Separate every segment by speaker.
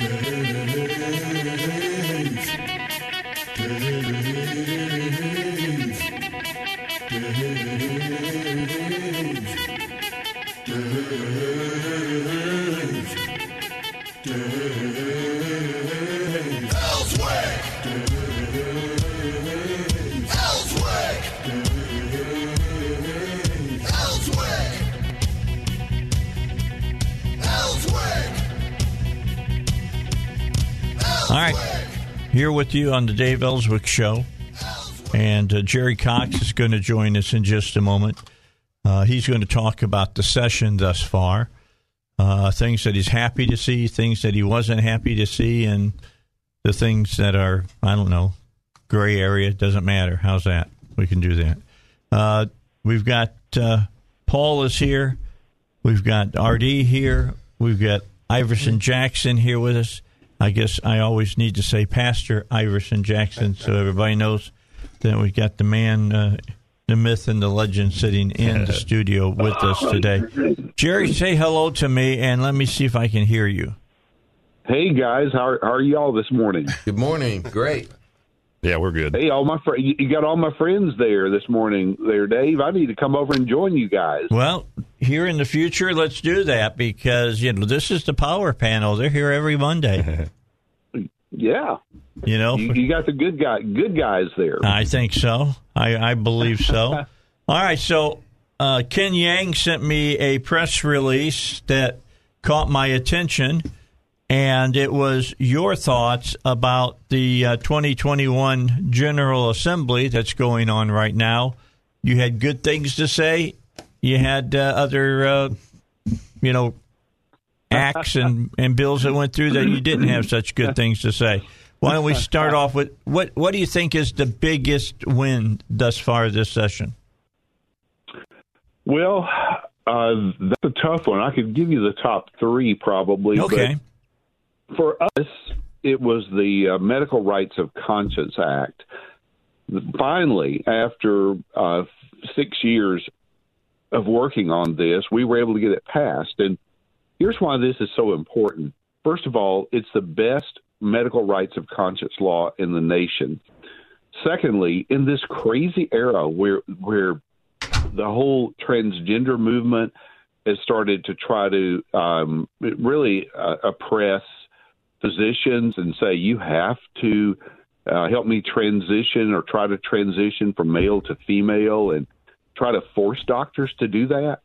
Speaker 1: Right. Here with you on the Dave Elswick Show. And uh, Jerry Cox is going to join us in just a moment. Uh, he's going to talk about the session thus far, uh, things that he's happy to see, things that he wasn't happy to see, and the things that are, I don't know, gray area. Doesn't matter. How's that? We can do that. Uh, we've got uh, Paul is here. We've got RD here. We've got Iverson Jackson here with us. I guess I always need to say Pastor Iverson Jackson so everybody knows that we've got the man, uh, the myth, and the legend sitting in the studio with us today. Jerry, say hello to me and let me see if I can hear you.
Speaker 2: Hey guys, how, how are y'all this morning?
Speaker 3: Good morning. Great.
Speaker 4: Yeah, we're good.
Speaker 2: Hey, all my fr- you you got all my friends there this morning. There, Dave. I need to come over and join you guys.
Speaker 1: Well, here in the future, let's do that because you know this is the power panel. They're here every Monday.
Speaker 2: Yeah,
Speaker 1: You know,
Speaker 2: you, you got the good guy, good guys there.
Speaker 1: I think so. I, I believe so. All right. So uh, Ken Yang sent me a press release that caught my attention, and it was your thoughts about the uh, 2021 General Assembly that's going on right now. You had good things to say. You had uh, other, uh, you know, acts and, and bills that went through that you didn't have such good things to say. Why don't we start off with what? What do you think is the biggest win thus far this session?
Speaker 2: Well, uh, that's a tough one. I could give you the top three probably. but
Speaker 1: Okay,
Speaker 2: for us, it was the uh, Medical Rights of Conscience Act. Finally, after uh, six years of working on this, we were able to get it passed. And here's why this is so important. First of all, it's the best medical rights of conscience law in the nation. Secondly, in this crazy era where where the whole transgender movement has started to try to um, really uh, oppress physicians and say you have to uh, help me transition or try to transition from male to female and try to force doctors to do that.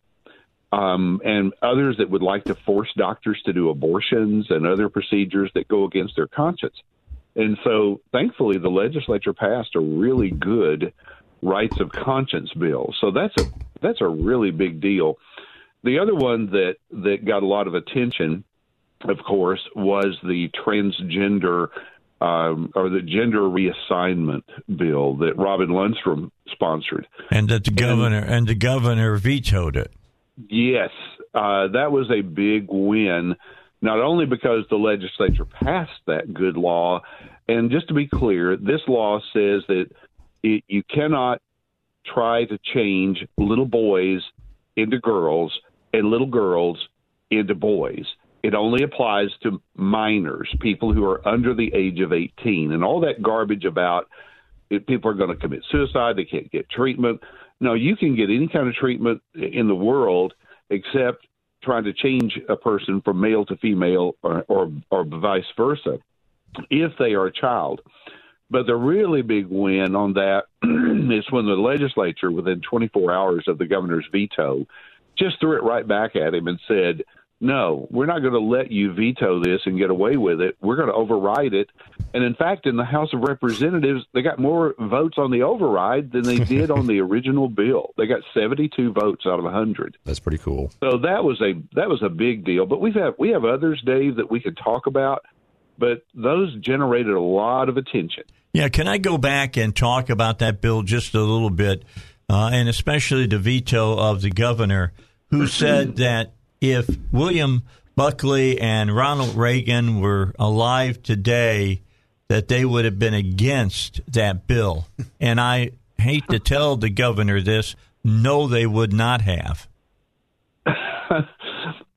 Speaker 2: Um, and others that would like to force doctors to do abortions and other procedures that go against their conscience. And so, thankfully, the legislature passed a really good rights of conscience bill. So that's a that's a really big deal. The other one that that got a lot of attention, of course, was the transgender um, or the gender reassignment bill that Robin Lundstrum sponsored.
Speaker 1: and that the governor and the governor vetoed it.
Speaker 2: Yes, uh, that was a big win, not only because the legislature passed that good law, and just to be clear, this law says that it, you cannot try to change little boys into girls and little girls into boys. It only applies to minors, people who are under the age of 18, and all that garbage about if people are going to commit suicide, they can't get treatment. No, you can get any kind of treatment in the world except trying to change a person from male to female or, or, or vice versa if they are a child. But the really big win on that is when the legislature, within 24 hours of the governor's veto, just threw it right back at him and said, no, we're not going to let you veto this and get away with it. We're going to override it. And in fact, in the House of Representatives, they got more votes on the override than they did on the original bill. They got 72 votes out of 100.
Speaker 3: That's pretty cool.
Speaker 2: So that was a that was a big deal. But we've had we have others, Dave, that we could talk about. But those generated a lot of attention.
Speaker 1: Yeah, can I go back and talk about that bill just a little bit, uh, and especially the veto of the governor, who said that if William Buckley and Ronald Reagan were alive today, that they would have been against that bill. And I hate to tell the governor this, no, they would not have.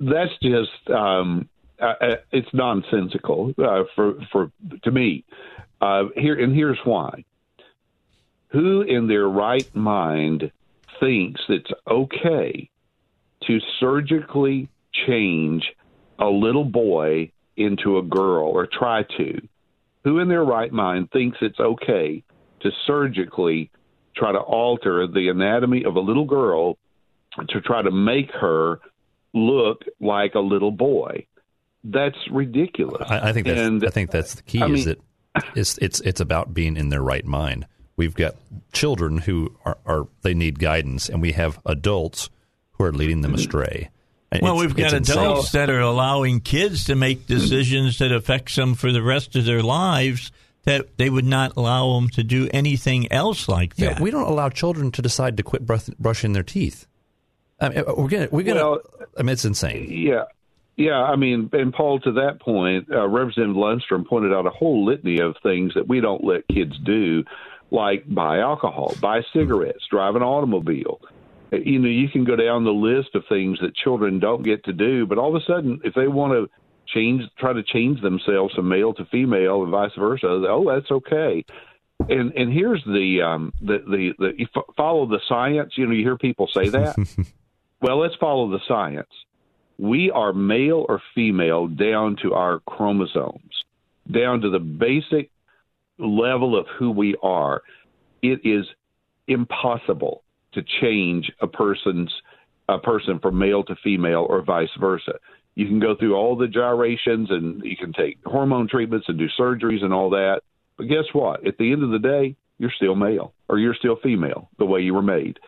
Speaker 2: That's just um, uh, uh, it's nonsensical uh, for for to me. Uh, here and here's why. Who in their right mind thinks it's okay to surgically change a little boy into a girl or try to? Who in their right mind thinks it's okay to surgically try to alter the anatomy of a little girl to try to make her look like a little boy? That's ridiculous.
Speaker 3: I, I think that's,
Speaker 2: And-
Speaker 3: I think that's the key.
Speaker 2: I
Speaker 3: is
Speaker 2: mean-
Speaker 3: that it's it's it's about being in their right mind. We've got children who are, are they need guidance, and we have adults who are leading them astray. And
Speaker 1: Well,
Speaker 3: it's-
Speaker 1: we've got
Speaker 3: insane.
Speaker 1: adults that are allowing kids to make decisions that affects them for the rest of their lives that they would not allow them to do anything else like that.
Speaker 3: Yeah, we don't allow children to decide to quit brush, brushing their teeth. I mean, we're gonna we're gonna.
Speaker 2: Well-
Speaker 3: I mean, it's insane.
Speaker 2: Yeah. Yeah, I mean, and Paul, to that point, uh, Representative Lundstrum pointed out a whole litany of things that we don't let kids do, like buy alcohol, buy cigarettes, drive an automobile. You know, you can go down the list of things that children don't get to do, but all of a sudden, if they want to change, try to change themselves from male to female and vice versa, oh, that's okay. And and here's the um the the, the you fo- follow the science. You know, you hear people say that. well, let's follow the science we are male or female down to our chromosomes, down to the basic level of who we are. It is impossible to change a person's a person from male to female or vice versa. You can go through all the gyrations and you can take hormone treatments and do surgeries and all that. But guess what? At the end of the day, you're still male or you're still female the way you were made.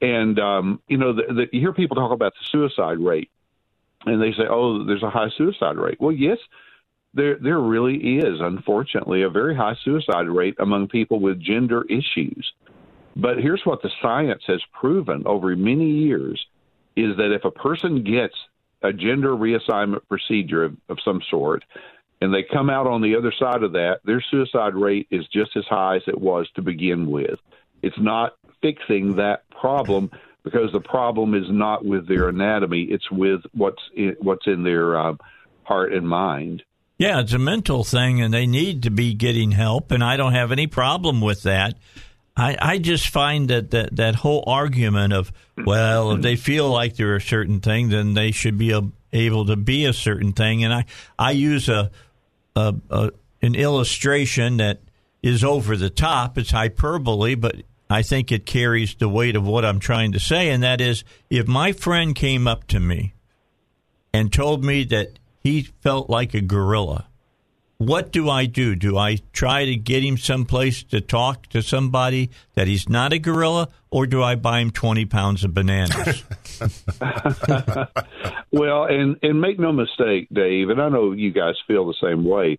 Speaker 2: And um, you know, the, the, you hear people talk about the suicide rate and they say, "Oh, there's a high suicide rate." Well, yes, there there really is, unfortunately, a very high suicide rate among people with gender issues. But here's what the science has proven over many years is that if a person gets a gender reassignment procedure of, of some sort and they come out on the other side of that, their suicide rate is just as high as it was to begin with. It's not fixing that problem because the problem is not with their anatomy; it's with what's in, what's in their um, heart and mind.
Speaker 1: Yeah, it's a mental thing, and they need to be getting help, and I don't have any problem with that. I, I just find that, that that whole argument of well, if they feel like they're a certain thing, then they should be a, able to be a certain thing, and I I use a, a, a an illustration that is over the top. It's hyperbole, but I think it carries the weight of what I'm trying to say, and that is, if my friend came up to me and told me that he felt like a gorilla. What do I do? Do I try to get him someplace to talk to somebody that he's not a gorilla, or do I buy him 20 pounds of bananas?
Speaker 2: Well, and and make no mistake, Dave, and I know you guys feel the same way.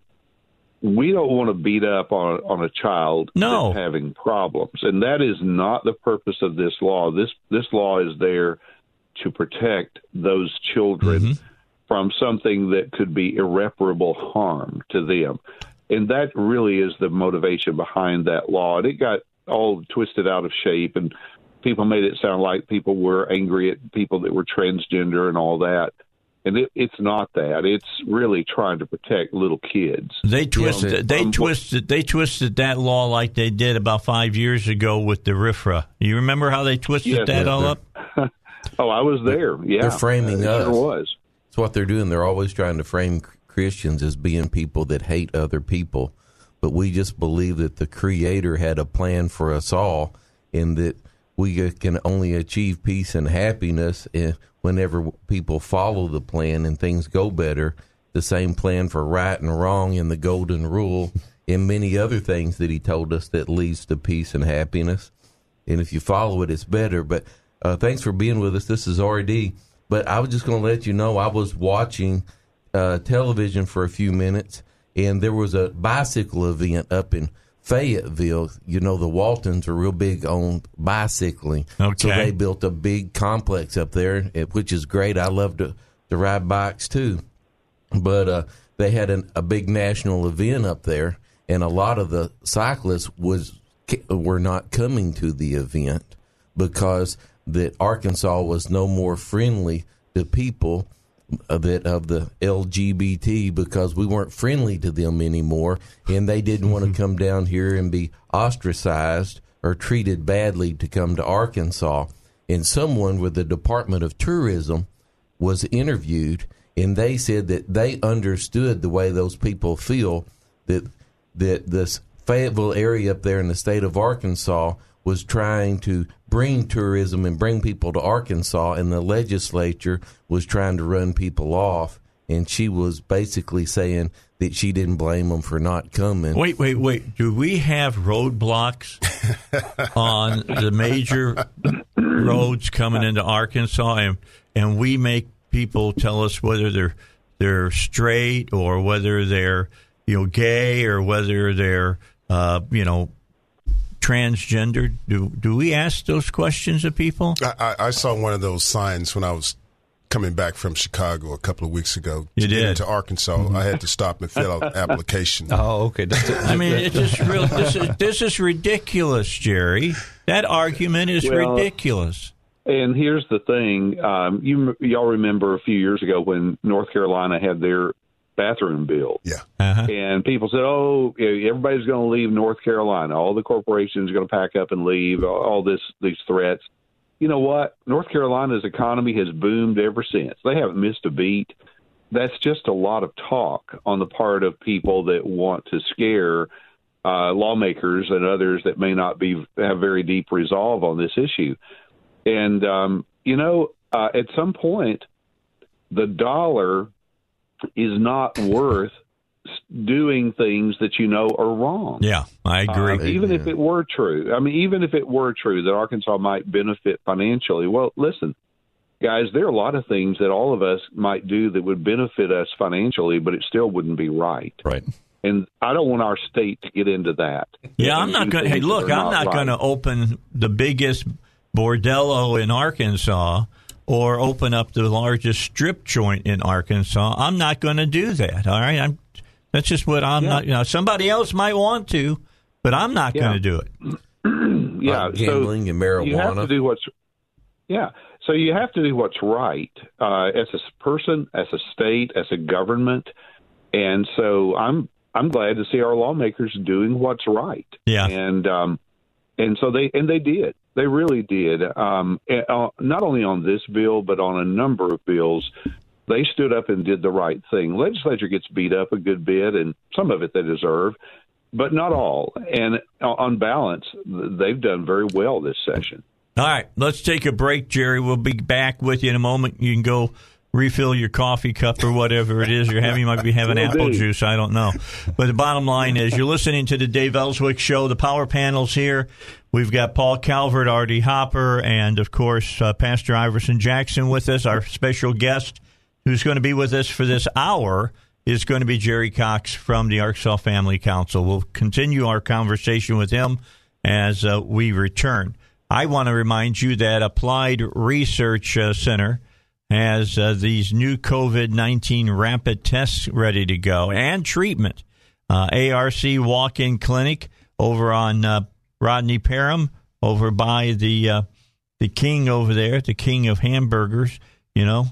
Speaker 2: We don't want to beat up on on a child
Speaker 1: No.
Speaker 2: that's having problems, and that is not the purpose of this law. This this law is there to protect those children mm-hmm. From something that could be irreparable harm to them, and that really is the motivation behind that law. And it got all twisted out of shape and people made it sound like people were angry at people that were transgender and all that. And it, it's not that. It's really trying to protect little kids.
Speaker 1: They twisted.
Speaker 2: Yeah.
Speaker 1: they
Speaker 2: Um,
Speaker 1: twisted. They twisted that law like they did about five years ago with the RFRA. You remember how they twisted
Speaker 2: Yes,
Speaker 1: that
Speaker 2: yes,
Speaker 1: all up?
Speaker 2: Oh, I was there. Yeah,
Speaker 4: They're framing
Speaker 2: it
Speaker 4: us.
Speaker 2: Sure was.
Speaker 4: It's what they're doing. They're always trying to frame Christians as being people that hate other people. But we just believe that the Creator had a plan for us all, and that we can only achieve peace and happiness if, whenever people follow the plan and things go better. The same plan for right and wrong and the golden rule and many other things that he told us that leads to peace and happiness. And if you follow it, it's better. But uh, thanks for being with us. This is RD. But I was just going to let you know I was watching uh, television for a few minutes, and there was a bicycle event up in Fayetteville. You know, the Waltons are real big on bicycling.
Speaker 1: Okay.
Speaker 4: So they built a big complex up there, eh, which is great. I love to, to ride bikes too. But uh, they had an, a big national event up there, and a lot of the cyclists was were not coming to the event because that Arkansas was no more friendly to people uh, that of the LGBT because we weren't friendly to them anymore, and they didn't want to come down here and be ostracized or treated badly to come to Arkansas. And someone with the Department of Tourism was interviewed, and they said that they understood the way those people feel that that this Fayetteville area up there in the state of Arkansas was trying to bring tourism and bring people to Arkansas, and the legislature was trying to run people off. And she was basically saying that she didn't blame them for not coming.
Speaker 1: Wait, wait, wait. Do we have roadblocks on the major roads coming into Arkansas, and and we make people tell us whether they're they're straight or whether they're you know gay or whether they're uh, you know transgender? Do do we ask those questions of people?
Speaker 5: I, I, I saw one of those signs when I was coming back from Chicago a couple of weeks ago.
Speaker 1: You
Speaker 5: to get
Speaker 1: did?
Speaker 5: into Arkansas. I had to stop and fill out an application.
Speaker 3: Oh, okay. That's it.
Speaker 1: I mean, it's just real. This is this is ridiculous, Jerry. That argument is
Speaker 2: Well,
Speaker 1: ridiculous.
Speaker 2: And here's the thing: um, you y'all remember a few years ago when North Carolina had their bathroom bill,
Speaker 5: Yeah.
Speaker 1: Uh-huh.
Speaker 2: and people said, "Oh, everybody's going to leave North Carolina. All the corporations are going to pack up and leave. All, all this these threats." You know what? North Carolina's economy has boomed ever since. They haven't missed a beat. That's just a lot of talk on the part of people that want to scare uh, lawmakers and others that may not be have very deep resolve on this issue. And um, you know, uh, at some point, the dollar is not worth doing things that you know are wrong.
Speaker 1: Yeah, I agree.
Speaker 2: Uh, even if it were true, I mean, even if it were true that Arkansas might benefit financially, well, listen, guys, there are a lot of things that all of us might do that would benefit us financially, but it still wouldn't be right.
Speaker 3: right.
Speaker 2: And I don't want our state to get into that.
Speaker 1: Yeah, I'm not going. Hey, look, I'm not
Speaker 2: right.
Speaker 1: going to open the biggest bordello in Arkansas or open up the largest strip joint in Arkansas. I'm not going to do that. All right, I'm. That's just what I'm not. You know, somebody else might want to, but I'm not
Speaker 2: Yeah.
Speaker 1: going to do it.
Speaker 2: yeah,
Speaker 4: Like gambling
Speaker 2: so
Speaker 4: and
Speaker 2: You have to do what's yeah. So you have to do what's right uh, as a person, as a state, as a government, and so I'm I'm glad to see our lawmakers doing what's right.
Speaker 1: Yeah.
Speaker 2: and um, and so they and they did. They really did. Um, uh, not only on this bill, but on a number of bills. They stood up and did the right thing. Legislature gets beat up a good bit, and some of it they deserve, but not all. And on balance, they've done very well this session.
Speaker 1: All right, let's take a break, Jerry. We'll be back with you in a moment. You can go refill your coffee cup or whatever it is you're having. You might be having apple juice. I don't know. But the bottom line is you're listening to the Dave Elswick Show. The power panel's here. We've got Paul Calvert, RD Hopper, and, of course, uh, Pastor Iverson Jackson with us. Our special guest who's going to be with us for this hour is going to be Jerry Cox from the Arkansas Family Council. We'll continue our conversation with him as uh, we return. I want to remind you that Applied Research uh, Center has uh, these new COVID 19 rapid tests ready to go and treatment. Uh, ARC Walk In Clinic over on uh, Rodney Parham, over by the uh, the King over there, the King of Hamburgers. You know,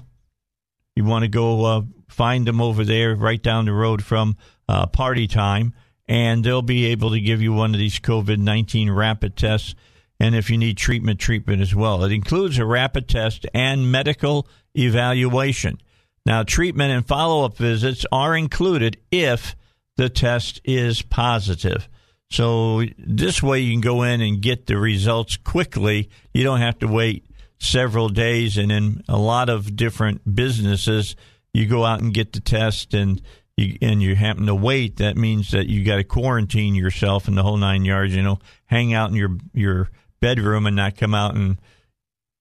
Speaker 1: you want to go uh, find them over there, right down the road from uh, Party Time, and they'll be able to give you one of these COVID 19 rapid tests. And if you need treatment, treatment as well. It includes a rapid test and medical evaluation. Now, treatment and follow up visits are included if the test is positive. So this way you can go in and get the results quickly. You don't have to wait several days. And in a lot of different businesses, you go out and get the test and you, and you happen to wait. That means that you got to quarantine yourself in the whole nine yards. You know, hang out in your your bedroom and not come out and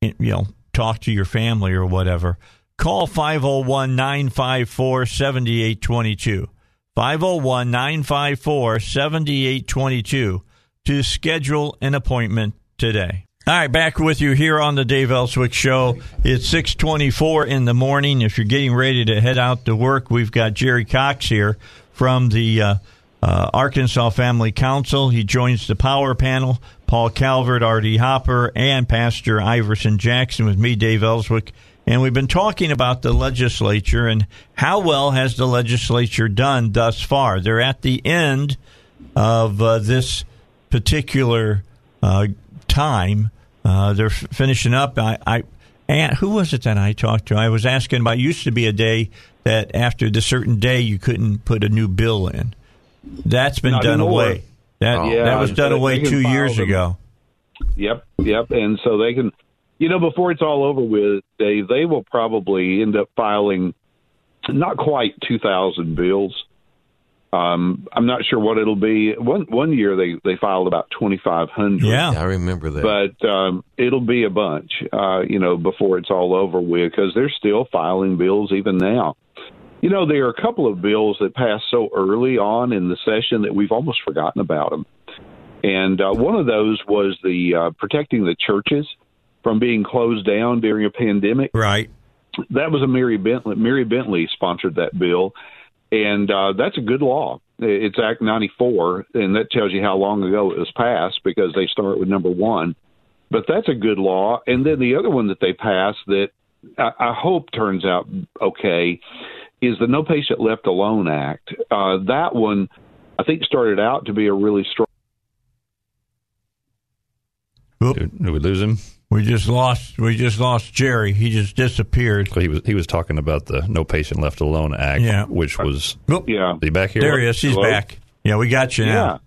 Speaker 1: you know talk to your family or whatever. Call 501 954 7822. 501 954 7822 to schedule an appointment today. All right, back with you here on the Dave Elswick Show. It's 624 in the morning. If you're getting ready to head out to work, we've got Jerry Cox here from the uh, uh, Arkansas Family Council. He joins the power panel. Paul Calvert, R.D. Hopper, and Pastor Iverson Jackson with me, Dave Elswick. And we've been talking about the legislature and how well has the legislature done thus far. They're at the end of uh, this particular uh, time uh, they're f- finishing up. I, I and who was it that I talked to? I was asking about. Used to be a day that after the certain day you couldn't put a new bill in. That's been
Speaker 2: Not
Speaker 1: done away. That
Speaker 2: Yeah,
Speaker 1: that was done
Speaker 2: they-
Speaker 1: away two years
Speaker 2: them.
Speaker 1: ago.
Speaker 2: Yep, yep. And so they can, you know, before it's all over with, they they will probably end up filing not quite two thousand bills. Um, I'm not sure what it'll be. One one year they they filed about twenty five hundred.
Speaker 1: Yeah.
Speaker 4: I remember that.
Speaker 2: But um, it'll be a bunch, uh, you know, before it's all over with, because they're still filing bills even now. You know, there are a couple of bills that passed so early on in the session that we've almost forgotten about them. And uh, one of those was the uh, protecting the churches from being closed down during a pandemic.
Speaker 1: Right.
Speaker 2: That was a Mary Bentley. Mary Bentley sponsored that bill, and uh, that's a good law. It's Act 94, and that tells you how long ago it was passed because they start with number one. But that's a good law. And then the other one that they passed that I, I hope turns out okay is the No Patient Left Alone Act. Uh, that one, I think, started out to be a really strong.
Speaker 1: Oop,
Speaker 3: Did, did we lose him?
Speaker 1: we just lost. We just lost Jerry. He just disappeared.
Speaker 3: He was he was talking about the No Patient Left Alone Act,
Speaker 1: Yeah.
Speaker 3: which was.
Speaker 1: Oop,
Speaker 2: Yeah.
Speaker 3: Are you back here?
Speaker 1: there he is. He's
Speaker 2: Hello?
Speaker 1: back. Yeah, we got you
Speaker 2: Yeah.
Speaker 1: now.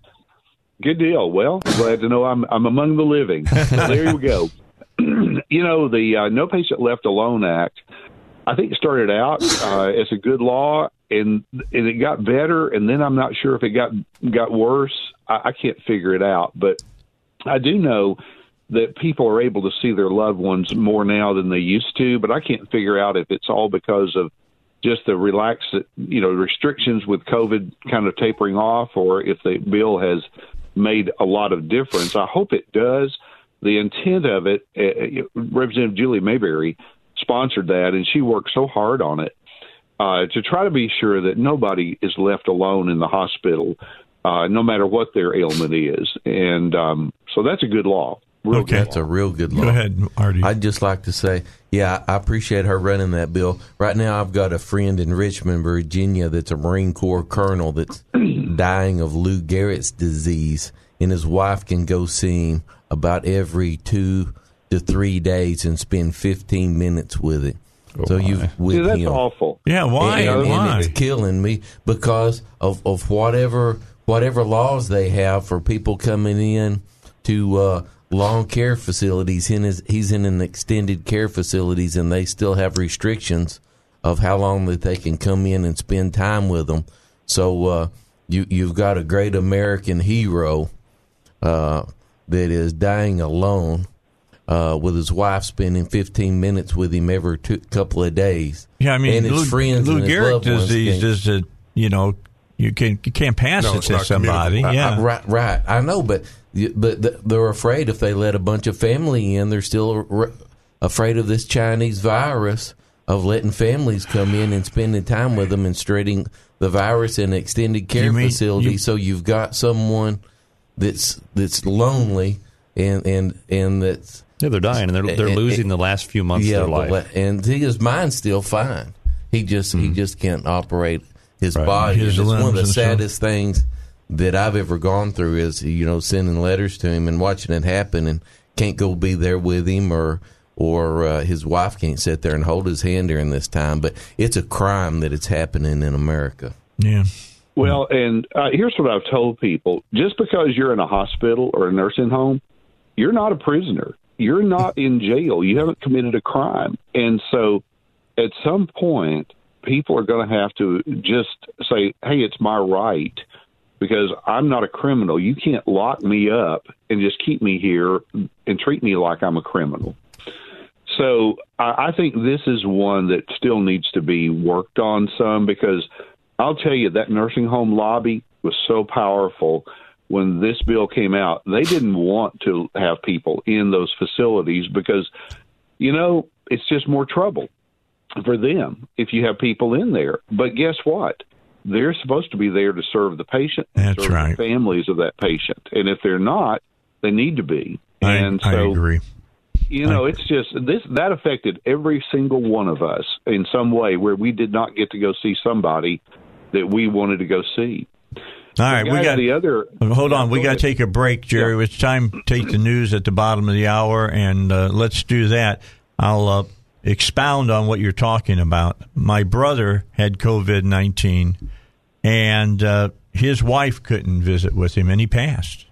Speaker 2: Good deal. Well, glad to know I'm I'm among the living. So there you go. you know, the uh, No Patient Left Alone Act, I think it started out uh, as a good law, and and it got better, and then I'm not sure if it got got worse. I, I can't figure it out, but I do know that people are able to see their loved ones more now than they used to, but I can't figure out if it's all because of just the relaxed, you know, restrictions with COVID kind of tapering off, or if the bill has made a lot of difference. I hope it does. The intent of it, uh, Representative Julie Mayberry sponsored that, and she worked so hard on it uh, to try to be sure that nobody is left alone in the hospital, uh, no matter what their ailment is. And um, so that's a good law. Real
Speaker 1: Okay.
Speaker 2: good
Speaker 4: That's a real good law.
Speaker 1: Go ahead, RD.
Speaker 4: I'd just like to say, yeah, I appreciate her running that bill. Right now, I've got a friend in Richmond, Virginia, that's a Marine Corps colonel that's dying of Lou Gehrig's disease, and his wife can go see him about every two to three days and spend 15 minutes with him. so you with
Speaker 2: See, that's
Speaker 4: him.
Speaker 2: awful.
Speaker 1: yeah, why?
Speaker 4: And, and
Speaker 1: why?
Speaker 4: it's killing me because of, of whatever whatever laws they have for people coming in to uh, long care facilities. In his, he's in an extended care facilities, and they still have restrictions of how long that they can come in and spend time with them. So uh, you you've got a great American hero uh, that is dying alone. Uh, with his wife spending 15 minutes with him every two, couple of days.
Speaker 1: Yeah, I mean,
Speaker 4: and his
Speaker 1: Lou,
Speaker 4: friends
Speaker 1: Lou
Speaker 4: and his
Speaker 1: Gehrig
Speaker 4: loved ones
Speaker 1: disease
Speaker 4: can-
Speaker 1: is that you know you can you can't pass
Speaker 5: No,
Speaker 1: it to somebody.
Speaker 5: communicable.
Speaker 1: Yeah,
Speaker 4: Uh, right, right. I know, but but they're afraid if they let a bunch of family in, they're still afraid of this Chinese virus of letting families come in and spending time with them and spreading the virus in an extended care
Speaker 1: You mean-
Speaker 4: facility.
Speaker 1: you-
Speaker 4: so you've got someone that's that's lonely and and and that's
Speaker 3: Yeah, they're dying, and they're they're
Speaker 4: Eh, eh,
Speaker 3: losing the last few months
Speaker 4: yeah,
Speaker 3: of their life.
Speaker 4: la- and his mind's still fine. He just he just can't operate his
Speaker 3: Right.
Speaker 4: body.
Speaker 1: His
Speaker 4: it's one of the
Speaker 1: and stuff.
Speaker 4: saddest things that I've ever gone through is you know sending letters to him and watching it happen and can't go be there with him or or uh, his wife can't sit there and hold his hand during this time. But it's a crime that it's happening in America.
Speaker 1: yeah.
Speaker 2: Well, and uh, here's what I've told people: just because you're in a hospital or a nursing home, you're not a prisoner. You're not in jail. You haven't committed a crime, and so at some point, people are going to have to just say, "Hey, it's my right." Because I'm not a criminal. You can't lock me up and just keep me here and treat me like I'm a criminal. So I, I think this is one that still needs to be worked on some because I'll tell you that nursing home lobby was so powerful when this bill came out. They didn't want to have people in those facilities because, you know, it's just more trouble for them if you have people in there. But guess what? They're supposed to be there to serve the patient,
Speaker 1: That's
Speaker 2: serve
Speaker 1: right.
Speaker 2: the families of that patient, and if they're not, they need to be.
Speaker 1: I,
Speaker 2: and so,
Speaker 1: I agree.
Speaker 2: you know, it's just this that affected every single one of us in some way where we did not get to go see somebody that we wanted to go see.
Speaker 1: All right, we got
Speaker 2: the other.
Speaker 1: Hold on, we got to take a break, Jerry. It's time to take the news at the bottom of the hour, and uh, let's do that. I'll uh, expound on what you're talking about. My brother had COVID 19, and uh, his wife couldn't visit with him, and he passed.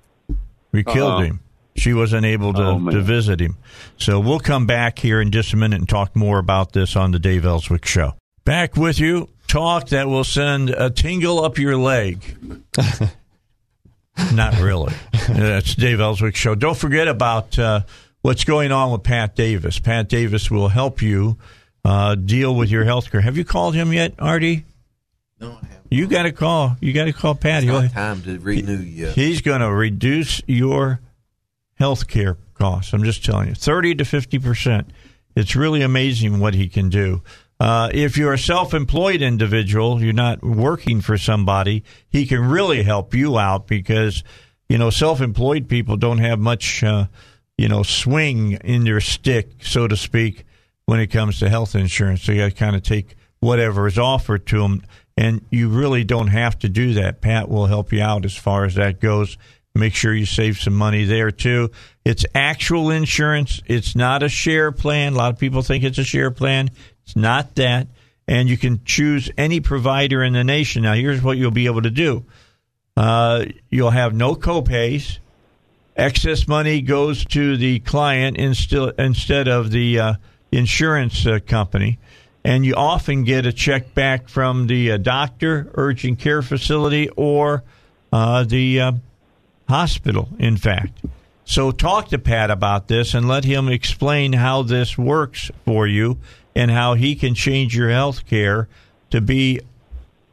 Speaker 1: We killed
Speaker 2: Uh-huh.
Speaker 1: him. She wasn't able to,
Speaker 2: Oh,
Speaker 1: to visit him. So we'll come back here in just a minute and talk more about this on the Dave Elswick Show. Back with you. Talk that will send a tingle up your leg. Not really. That's Dave Elswick Show. Don't forget about uh, what's going on with Pat Davis. Pat Davis will help you uh, deal with your health care. Have you called him yet, RD?
Speaker 4: No, I haven't.
Speaker 1: You got to call. You got to call Pat.
Speaker 4: It's
Speaker 1: He'll-
Speaker 4: not time to renew yet.
Speaker 1: He's going to reduce your health care costs. I'm just telling you, 30 to 50%. It's really amazing what he can do. Uh, if you're a self employed individual, you're not working for somebody, he can really help you out because, you know, self employed people don't have much, uh, you know, swing in their stick, so to speak, when it comes to health insurance. So you got to kind of take whatever is offered to them. And you really don't have to do that. Pat will help you out as far as that goes. Make sure you save some money there too. It's actual insurance. It's not a share plan. A lot of people think it's a share plan. It's not that. And you can choose any provider in the nation. Now, here's what you'll be able to do. Uh, you'll have no copays. Excess money goes to the client instead instead of the uh, insurance uh, company, and you often get a check back from the uh, doctor, urgent care facility, or uh, the uh, hospital. In fact, so talk to Pat about this and let him explain how this works for you and how he can change your health care to be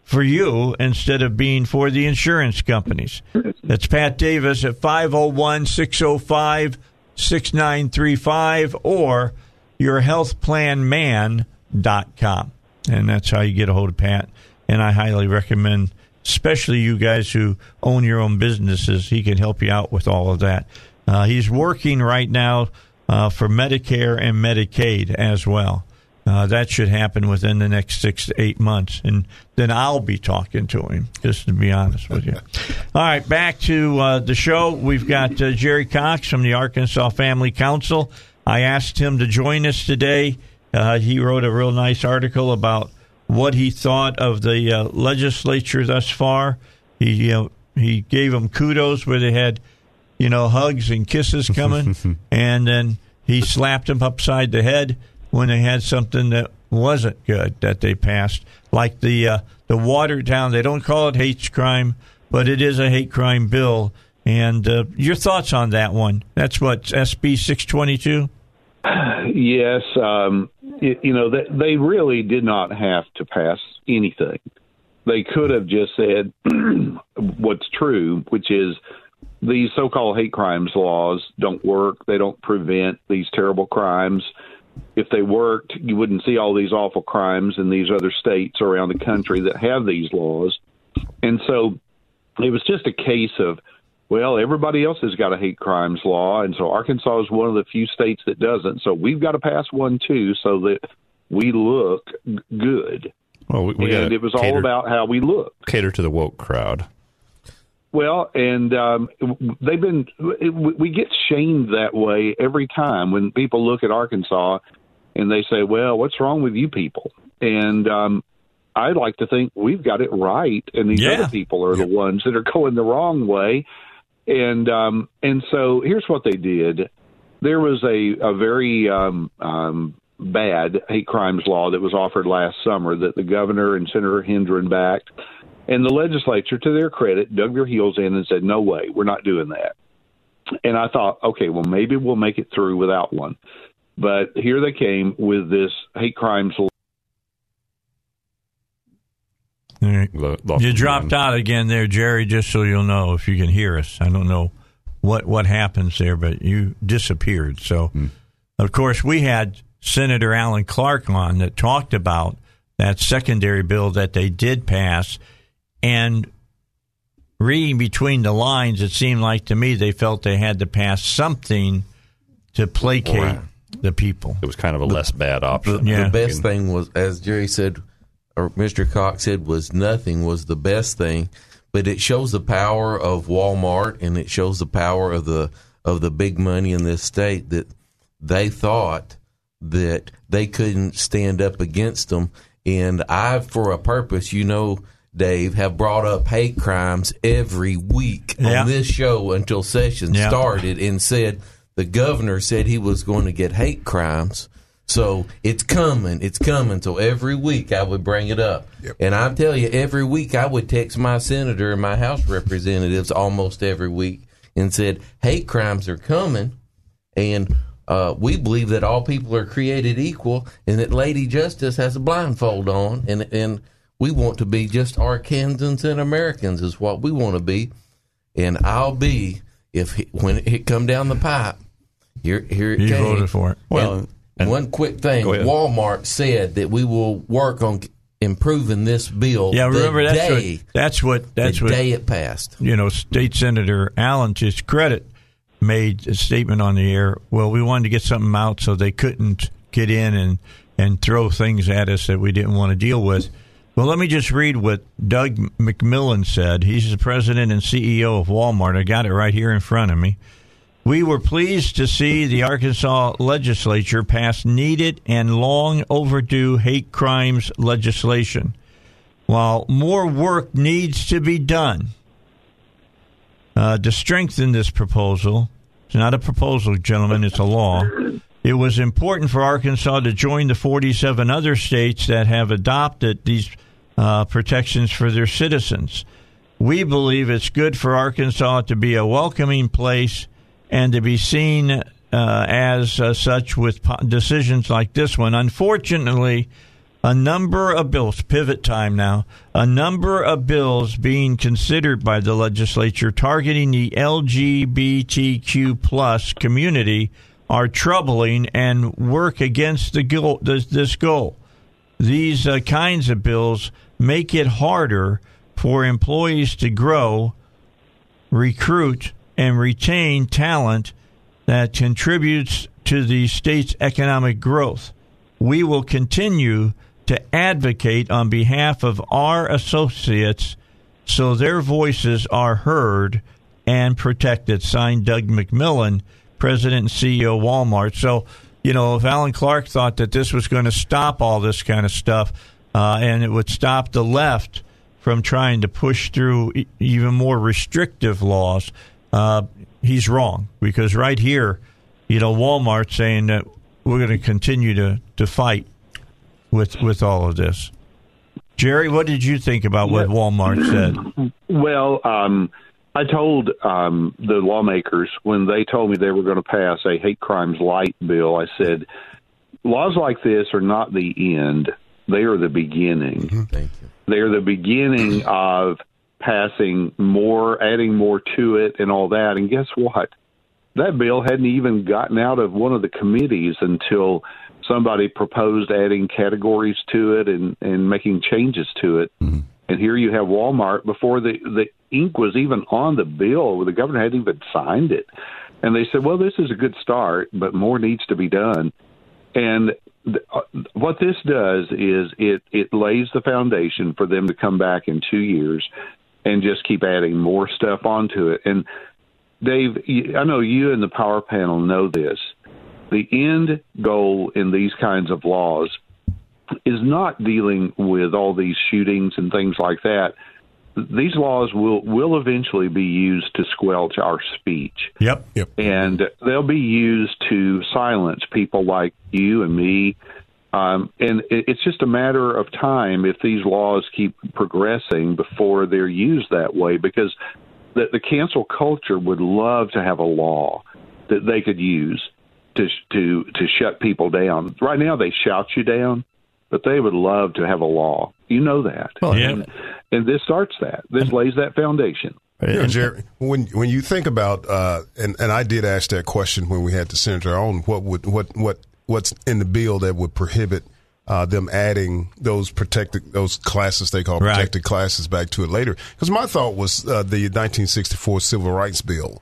Speaker 1: for you instead of being for the insurance companies. That's Pat Davis at 501 605 6935 or yourhealthplanman.com. And that's how you get a hold of Pat. And I highly recommend, especially you guys who own your own businesses, he can help you out with all of that. Uh, he's working right now uh, for Medicare and Medicaid as well. Uh, that should happen within the next six to eight months, and then I'll be talking to him. Just to be honest with you. All right, back to uh, the show. We've got uh, Jerry Cox from the Arkansas Family Council. I asked him to join us today. Uh, he wrote a real nice article about what he thought of the uh, legislature thus far. He you know, he gave them kudos where they had you know hugs and kisses coming, and then he slapped them upside the head when they had something that wasn't good that they passed, like the uh, the watered. They don't call it hate crime, but it is a hate crime bill. And uh, your thoughts on that one? That's what SB six twenty two.
Speaker 2: Yes, um, you, you know they, they really did not have to pass anything. They could have just said what's true, which is these so-called hate crimes laws don't work. They don't prevent these terrible crimes. If they worked, you wouldn't see all these awful crimes in these other states around the country that have these laws. And so it was just a case of well, everybody else has got a hate crimes law, and so Arkansas is one of the few states that doesn't. So we've got to pass one too, so that we look good.
Speaker 3: Well, we, we
Speaker 2: and it was all about how we look.
Speaker 3: cater to the woke crowd.
Speaker 2: Well, and um, they've been we get shamed that way every time when people look at Arkansas and they say, "Well, what's wrong with you people?" And um, I like to think we've got it right, and these
Speaker 1: Yeah.
Speaker 2: other people are the ones that are going the wrong way. And um, and so here's what they did. There was a a very um, um, bad hate crimes law that was offered last summer that the governor and Senator Hendren backed, and the legislature, to their credit, dug their heels in and said, "No way, we're not doing that." And I thought, okay, well maybe we'll make it through without one. But here they came with this hate crimes law.
Speaker 1: All right. You dropped
Speaker 3: line.
Speaker 1: out again there, Jerry, just so you'll know if you can hear us. I don't know what, what happens there, but you disappeared. So, of course, we had Senator Alan Clark on that talked about that secondary bill that they did pass. And reading between the lines, it seemed like to me they felt they had to pass something to placate
Speaker 4: Right.
Speaker 1: the people.
Speaker 3: It was kind of a less bad option.
Speaker 1: Yeah.
Speaker 4: The best thing was, as Jerry said, or Mr. Cox said, was nothing was the best thing. But it shows the power of Walmart, and it shows the power of the of the big money in this state that they thought that they couldn't stand up against them. And I, for a purpose, you know, Dave, have brought up hate crimes every week
Speaker 1: Yeah.
Speaker 4: on this show until session
Speaker 1: Yeah.
Speaker 4: started and said the governor said he was going to get hate crimes. So it's coming, it's coming. So every week I would bring it up. And I tell you, every week I would text my senator and my House representatives almost every week and said, hate crimes are coming. And uh, we believe that all people are created equal and that Lady Justice has a blindfold on. And, and we want to be just Arkansans and Americans is what we want to be. And I'll be, if it, when it come down the pipe, here, here it
Speaker 1: You
Speaker 4: came.
Speaker 1: voted for it.
Speaker 3: Well,
Speaker 4: And
Speaker 3: and-
Speaker 4: one quick thing: Walmart said that we will work on improving this bill.
Speaker 1: Yeah,
Speaker 4: the
Speaker 1: remember that's
Speaker 4: day,
Speaker 1: what that's what that's
Speaker 4: the
Speaker 1: what
Speaker 4: day it passed.
Speaker 1: you know, State Senator Alan, to his credit, made a statement on the air. Well, we wanted to get something out so they couldn't get in and, and throw things at us that we didn't want to deal with. Well, let me just read what Doug McMillon said. He's the president and CEO of Walmart. I got it right here in front of me. We were pleased to see the Arkansas legislature pass needed and long overdue hate crimes legislation. While more work needs to be done, uh, to strengthen this proposal. It's not a proposal, gentlemen, it's a law. It was important for Arkansas to join the 47 other states that have adopted these uh, protections for their citizens. We believe it's good for Arkansas to be a welcoming place and to be seen uh, as uh, such with po- decisions like this one. Unfortunately, a number of bills, pivot time now, a number of bills being considered by the legislature targeting the LGBTQ plus community are troubling and work against the goal, this, goal. These uh, kinds of bills make it harder for employees to grow, recruit, and retain talent that contributes to the state's economic growth. We will continue to advocate on behalf of our associates so their voices are heard and protected. Signed Doug McMillon, President and CEO Walmart. So, you know, if Alan Clark thought that this was going to stop all this kind of stuff uh, and it would stop the left from trying to push through even more restrictive laws, uh, he's wrong because right here, you know, Walmart saying that we're going to continue to, to fight with with all of this. Jerry, what did you think about what Walmart said?
Speaker 2: Well, um, I told um, the lawmakers when they told me they were going to pass a hate crimes light bill, I said, laws like this are not the end, they are the beginning. Mm-hmm.
Speaker 4: Thank you.
Speaker 2: They are the beginning of passing more, adding more to it, and all that. And guess what? That bill hadn't even gotten out of one of the committees until somebody proposed adding categories to it and, and making changes to it. Mm-hmm. And here you have Walmart before the the ink was even on the bill. The governor hadn't even signed it, and they said, "Well, this is a good start, but more needs to be done." And Uh, what this does is it it lays the foundation for them to come back in two years and just keep adding more stuff onto it. And Dave, I know you and the power panel know this. The end goal in these kinds of laws is not dealing with all these shootings and things like that. These laws will will eventually be used to squelch our speech.
Speaker 1: Yep.
Speaker 5: Yep.
Speaker 2: and they'll be used to silence people like you and me. Um, and it's just a matter of time if these laws keep progressing before they're used that way. Because the, the cancel culture would love to have a law that they could use to to to shut people down. Right now, they shout you down, but they would love to have a law. You know that,
Speaker 1: yeah.
Speaker 2: and, and this starts that. This lays that foundation.
Speaker 5: You know, Jerry, when when you think about uh, and and I did ask that question when we had the senator on, what would what what what's in the bill that would prohibit uh, them adding those protected those classes they call
Speaker 1: Right.
Speaker 5: protected classes back to it later? Because my thought was uh, the 1964 Civil Rights Bill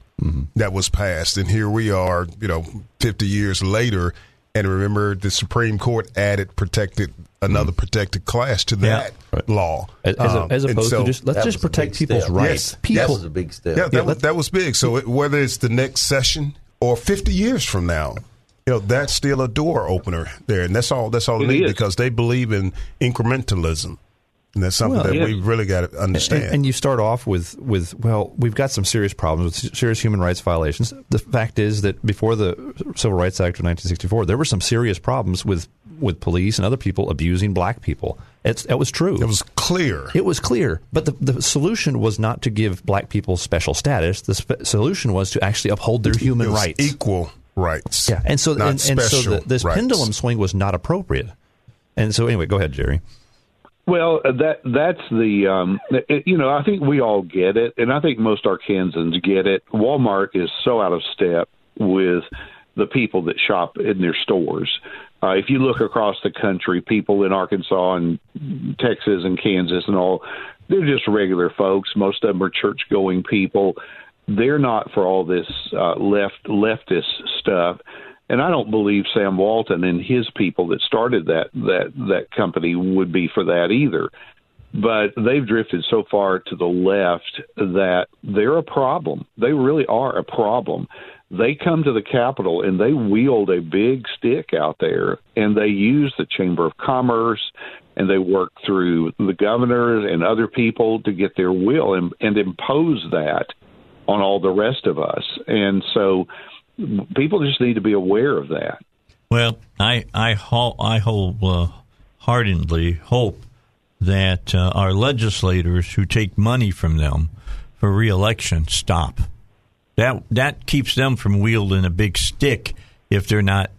Speaker 5: that was passed, and here we are, you know, 50 years later, and remember the Supreme Court added protected another protected class to
Speaker 1: Yeah.
Speaker 5: that law,
Speaker 3: As, as,
Speaker 5: Um,
Speaker 3: as
Speaker 5: and
Speaker 3: opposed
Speaker 5: so-
Speaker 3: to just let's just protect people's
Speaker 4: step.
Speaker 3: rights.
Speaker 5: Yes.
Speaker 4: That was a big step.
Speaker 5: Yeah, that, was, that was big. So it, whether it's the next session or 50 years from now, you know, that's still a door opener there, and that's all. That's all
Speaker 2: It
Speaker 5: they need because they believe in incrementalism, and that's something
Speaker 3: Well,
Speaker 5: that
Speaker 2: yeah.
Speaker 5: we really got to understand.
Speaker 3: And, and you start off with, with, well, we've got some serious problems with serious human rights violations. The fact is that before the Civil Rights Act of 1964, there were some serious problems with, with police and other people abusing black people. It's, that was true.
Speaker 5: it was clear.
Speaker 3: It was clear, but the, the solution was not to give black people special status. The solution was to actually uphold their human rights.
Speaker 5: equal rights.
Speaker 3: Yeah, and so and, and so the, this
Speaker 5: rights.
Speaker 3: pendulum swing was not appropriate. And so anyway, go ahead, Jerry.
Speaker 2: Well, uh, that that's the um, it, you know I think we all get it, and I think most Arkansans get it. Walmart is so out of step with the people that shop in their stores. Uh, if you look across the country, people in Arkansas and Texas and Kansas and all, they're just regular folks. Most of them are church-going people. They're not for all this uh, left leftist stuff and I don't believe Sam Walton and his people that started that that that company would be for that either. But they've drifted so far to the left that they're a problem. They really are a problem. They come to the Capitol and they wield a big stick out there, and they use the Chamber of Commerce and they work through the governors and other people to get their will and, and impose that on all the rest of us. And so people just need to be aware of that.
Speaker 1: Well, I I ho- I wholeheartedly hope that uh, our legislators who take money from them for reelection stop. That that keeps them from wielding a big stick if they're not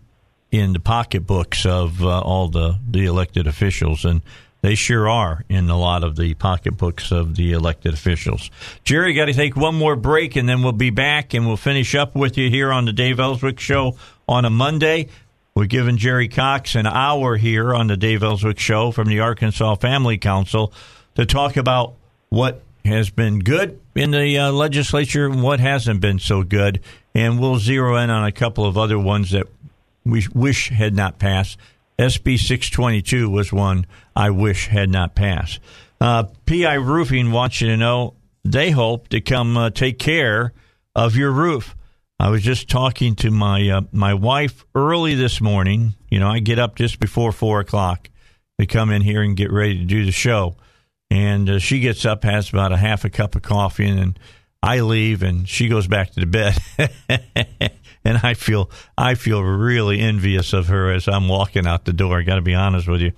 Speaker 1: in the pocketbooks of uh, all the, the elected officials, and they sure are in a lot of the pocketbooks of the elected officials. Jerry, got to take one more break, and then we'll be back, and we'll finish up with you here on the Dave Elswick Show on a Monday. We're giving Jerry Cox an hour here on the Dave Elswick Show from the Arkansas Family Council to talk about what has been good in the uh, legislature and what hasn't been so good. And we'll zero in on a couple of other ones that we wish had not passed. SB 622 was one I wish had not passed. Uh, PI Roofing wants you to know they hope to come uh, take care of your roof. I was just talking to my uh, my wife early this morning. You know, I get up just before four o'clock to come in here and get ready to do the show, and uh, she gets up, has about a half a cup of coffee, and, and I leave, and she goes back to the bed. and I feel I feel really envious of her as I'm walking out the door. I got to be honest with you,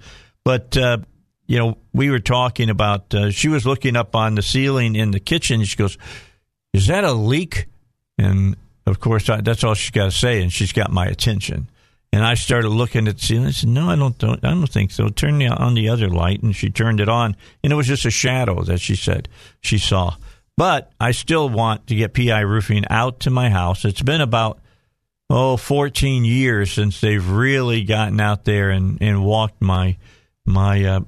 Speaker 1: but uh, you know, we were talking about. Uh, she was looking up on the ceiling in the kitchen. She goes, "Is that a leak?" And of course, I, that's all she's got to say, and she's got my attention. And I started looking at the ceiling. I said, "No, I don't. I don't think so. Turn on the other light." And she turned it on, and it was just a shadow that she said she saw. But I still want to get PI Roofing out to my house. It's been about oh 14 years since they've really gotten out there and, and walked my my uh,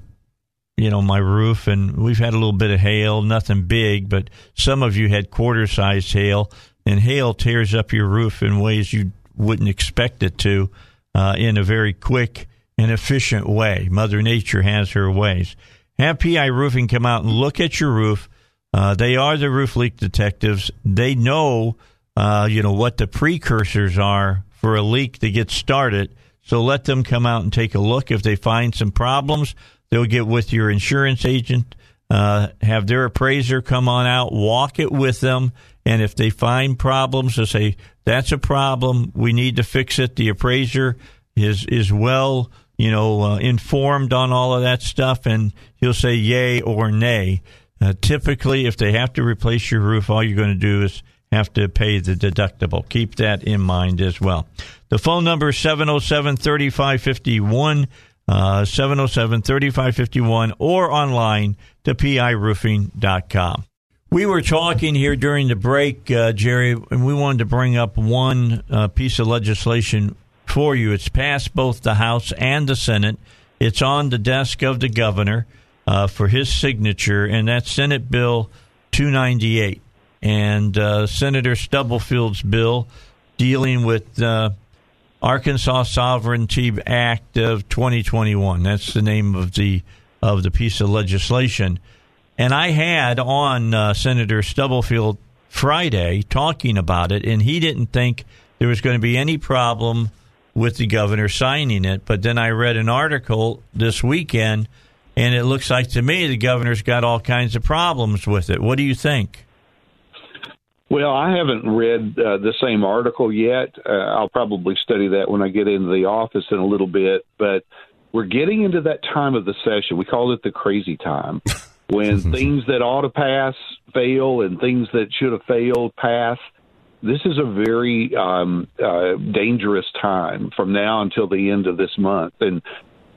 Speaker 1: you know my roof, and we've had a little bit of hail, nothing big, but some of you had quarter sized hail, and hail tears up your roof in ways you wouldn't expect it to, uh, in a very quick and efficient way. Mother Nature has her ways. Have PI Roofing come out and look at your roof. Uh, they are the roof leak detectives. They know, uh, you know, what the precursors are for a leak to get started, So let them come out and take a look. If they find some problems, they'll get with your insurance agent, uh, have their appraiser come on out, walk it with them, and if they find problems, they'll say that's a problem. We need to fix it. The appraiser is is well, you know, uh, informed on all of that stuff, and he'll say yay or nay. Uh, typically, if they have to replace your roof, all you're going to do is have to pay the deductible. Keep that in mind as well. The phone number is 707 3551, uh, 707 3551, or online to piroofing.com. We were talking here during the break, uh, Jerry, and we wanted to bring up one uh, piece of legislation for you. It's passed both the House and the Senate. It's on the desk of the governor uh, for his signature, and that's Senate Bill 298 and uh, Senator Stubblefield's bill dealing with uh, Arkansas Sovereignty Act of 2021. That's the name of the of the piece of legislation. And I had on uh, Senator Stubblefield Friday talking about it, and he didn't think there was going to be any problem with the governor signing it. But then I read an article this weekend, and it looks like to me the governor's got all kinds of problems with it. What do you think?
Speaker 2: Well, I haven't read uh, the same article yet. Uh, I'll probably study that when I get into the office in a little bit. But we're getting into that time of the session. We call it the crazy time, when things that ought to pass fail and things that should have failed pass. This is a very um, uh, dangerous time from now until the end of this month. And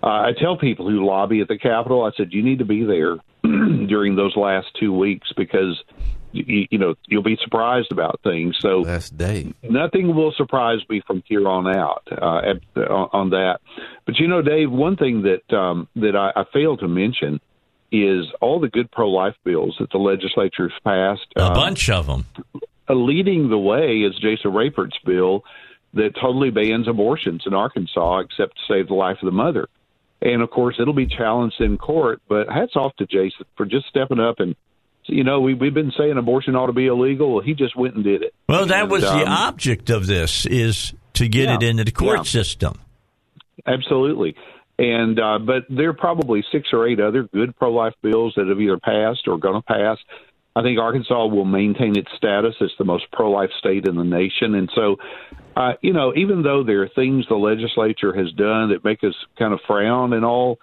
Speaker 2: uh, I tell people who lobby at the Capitol, I said, you need to be there during those last two weeks because you, you know you'll be surprised about things. So
Speaker 4: that's Dave.
Speaker 2: Nothing will surprise me from here on out uh, at, on that. But you know, Dave, one thing that um, that I, I failed to mention is all the good pro life bills that the legislature has passed.
Speaker 1: A um, bunch of them.
Speaker 2: Uh, leading the way is Jason Rapert's bill that totally bans abortions in Arkansas, except to save the life of the mother. And of course, it'll be challenged in court. But hats off to Jason for just stepping up and you know, we, we've been saying abortion ought to be illegal. He just went and did it.
Speaker 1: Well, that was um, the object of this is to get yeah, it into the court yeah. system.
Speaker 2: Absolutely. And uh, but there are probably six or eight other good pro-life bills that have either passed or going to pass. I think Arkansas will maintain its status as the most pro-life state in the nation, and so, uh, you know, even though there are things the legislature has done that make us kind of frown and all,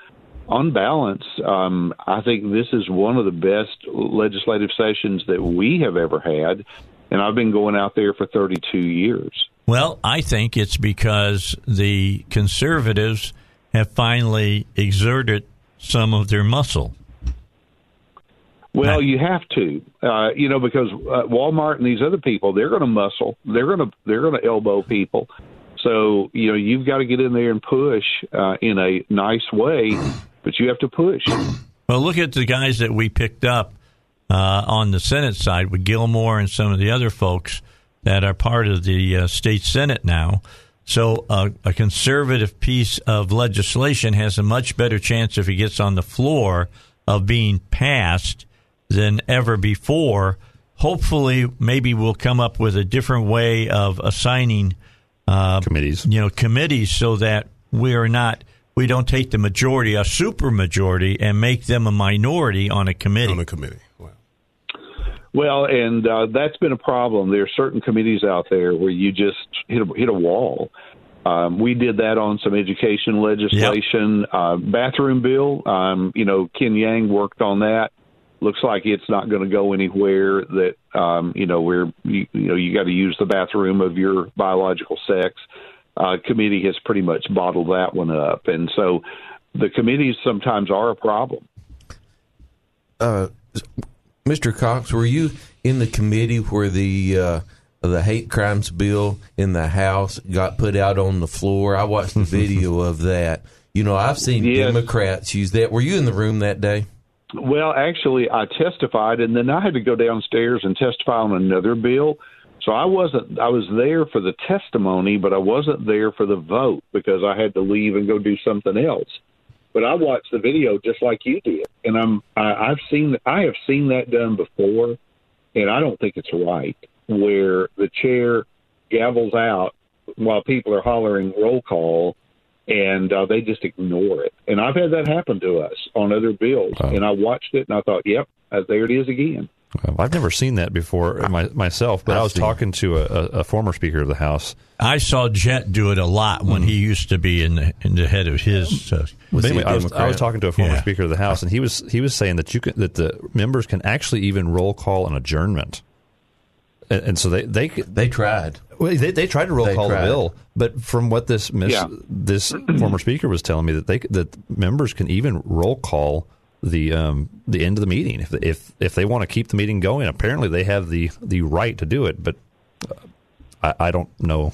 Speaker 2: on balance, um, I think this is one of the best legislative sessions that we have ever had, and I've been going out there for 32 years.
Speaker 1: Well, I think it's because the conservatives have finally exerted some of their muscle.
Speaker 2: Well, you have to, uh, you know, because uh, Walmart and these other people, they're going to muscle. They're going to they're going to elbow people. So you know, you've got to get in there and push uh, in a nice way but you have to push.
Speaker 1: Well, look at the guys that we picked up uh, on the Senate side with Gilmore and some of the other folks that are part of the uh, state Senate now. So uh, a conservative piece of legislation has a much better chance if it gets on the floor of being passed than ever before. Hopefully, maybe we'll come up with a different way of assigning
Speaker 3: uh, committees.
Speaker 1: You know, committees so that we are not we don't take the majority, a super majority, and make them a minority on a committee.
Speaker 5: On a committee. Wow.
Speaker 2: Well, and uh, that's been a problem. There are certain committees out there where you just hit a, hit a wall. Um, we did that on some education legislation, yep. uh, bathroom bill. Um, you know, Ken Yang worked on that. Looks like it's not going to go anywhere. That um, you know, where you, you know you got to use the bathroom of your biological sex uh, committee has pretty much bottled that one up, and so the committees sometimes are a problem.
Speaker 4: Uh, Mr. Cox, were you in the committee where the uh, the hate crimes bill in the House got put out on the floor? I watched the video of that. You know, I've seen yes. Democrats use that. Were you in the room that day?
Speaker 2: Well, actually, I testified, and then I had to go downstairs and testify on another bill so I wasn't I was there for the testimony, but I wasn't there for the vote because I had to leave and go do something else. But I watched the video just like you did, and I'm I, I've seen I have seen that done before, and I don't think it's right where the chair gavels out while people are hollering roll call, and uh, they just ignore it. And I've had that happen to us on other bills,
Speaker 3: Wow.
Speaker 2: and I watched it and I thought, "Yep, uh, there it is again."
Speaker 3: Well, I've never seen that before my, myself, but i
Speaker 4: I've
Speaker 3: was
Speaker 4: seen
Speaker 3: talking to a, a, a former Speaker of the House.
Speaker 1: I saw Jet do it a lot when he used to be in the, in the head of his. Uh,
Speaker 4: Was
Speaker 3: anyway,
Speaker 4: a
Speaker 3: I was, I was talking to a former
Speaker 1: Yeah.
Speaker 3: Speaker of the House, and he was he was saying that you can that the members can actually even roll call an adjournment, and, and so they they
Speaker 4: They tried.
Speaker 3: well, they, they tried to roll
Speaker 4: They
Speaker 3: call
Speaker 4: tried.
Speaker 3: the bill, but from what this miss,
Speaker 2: Yeah.
Speaker 3: this former speaker was telling me that they that members can even roll call the um, the end of the meeting if if if they want to keep the meeting going. Apparently, they have the the right to do it, but uh, I, I don't know.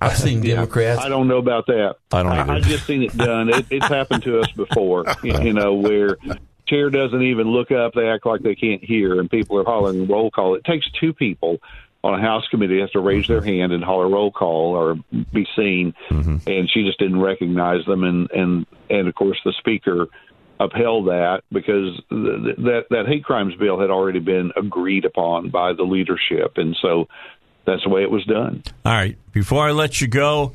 Speaker 4: I've seen Democrats.
Speaker 2: I don't know about that.
Speaker 3: I don't either.
Speaker 2: I've just seen it done. It, it's happened to us before. You you know, where chair doesn't even look up; they act like they can't hear, and people are hollering roll call. It takes two people on a House committee have to raise their hand and holler roll call or be seen, and she just didn't recognize them, and and and of course the speaker upheld that because th- that that hate crimes bill had already been agreed upon by the leadership, and so that's the way it was done.
Speaker 1: All right. Before I let you go,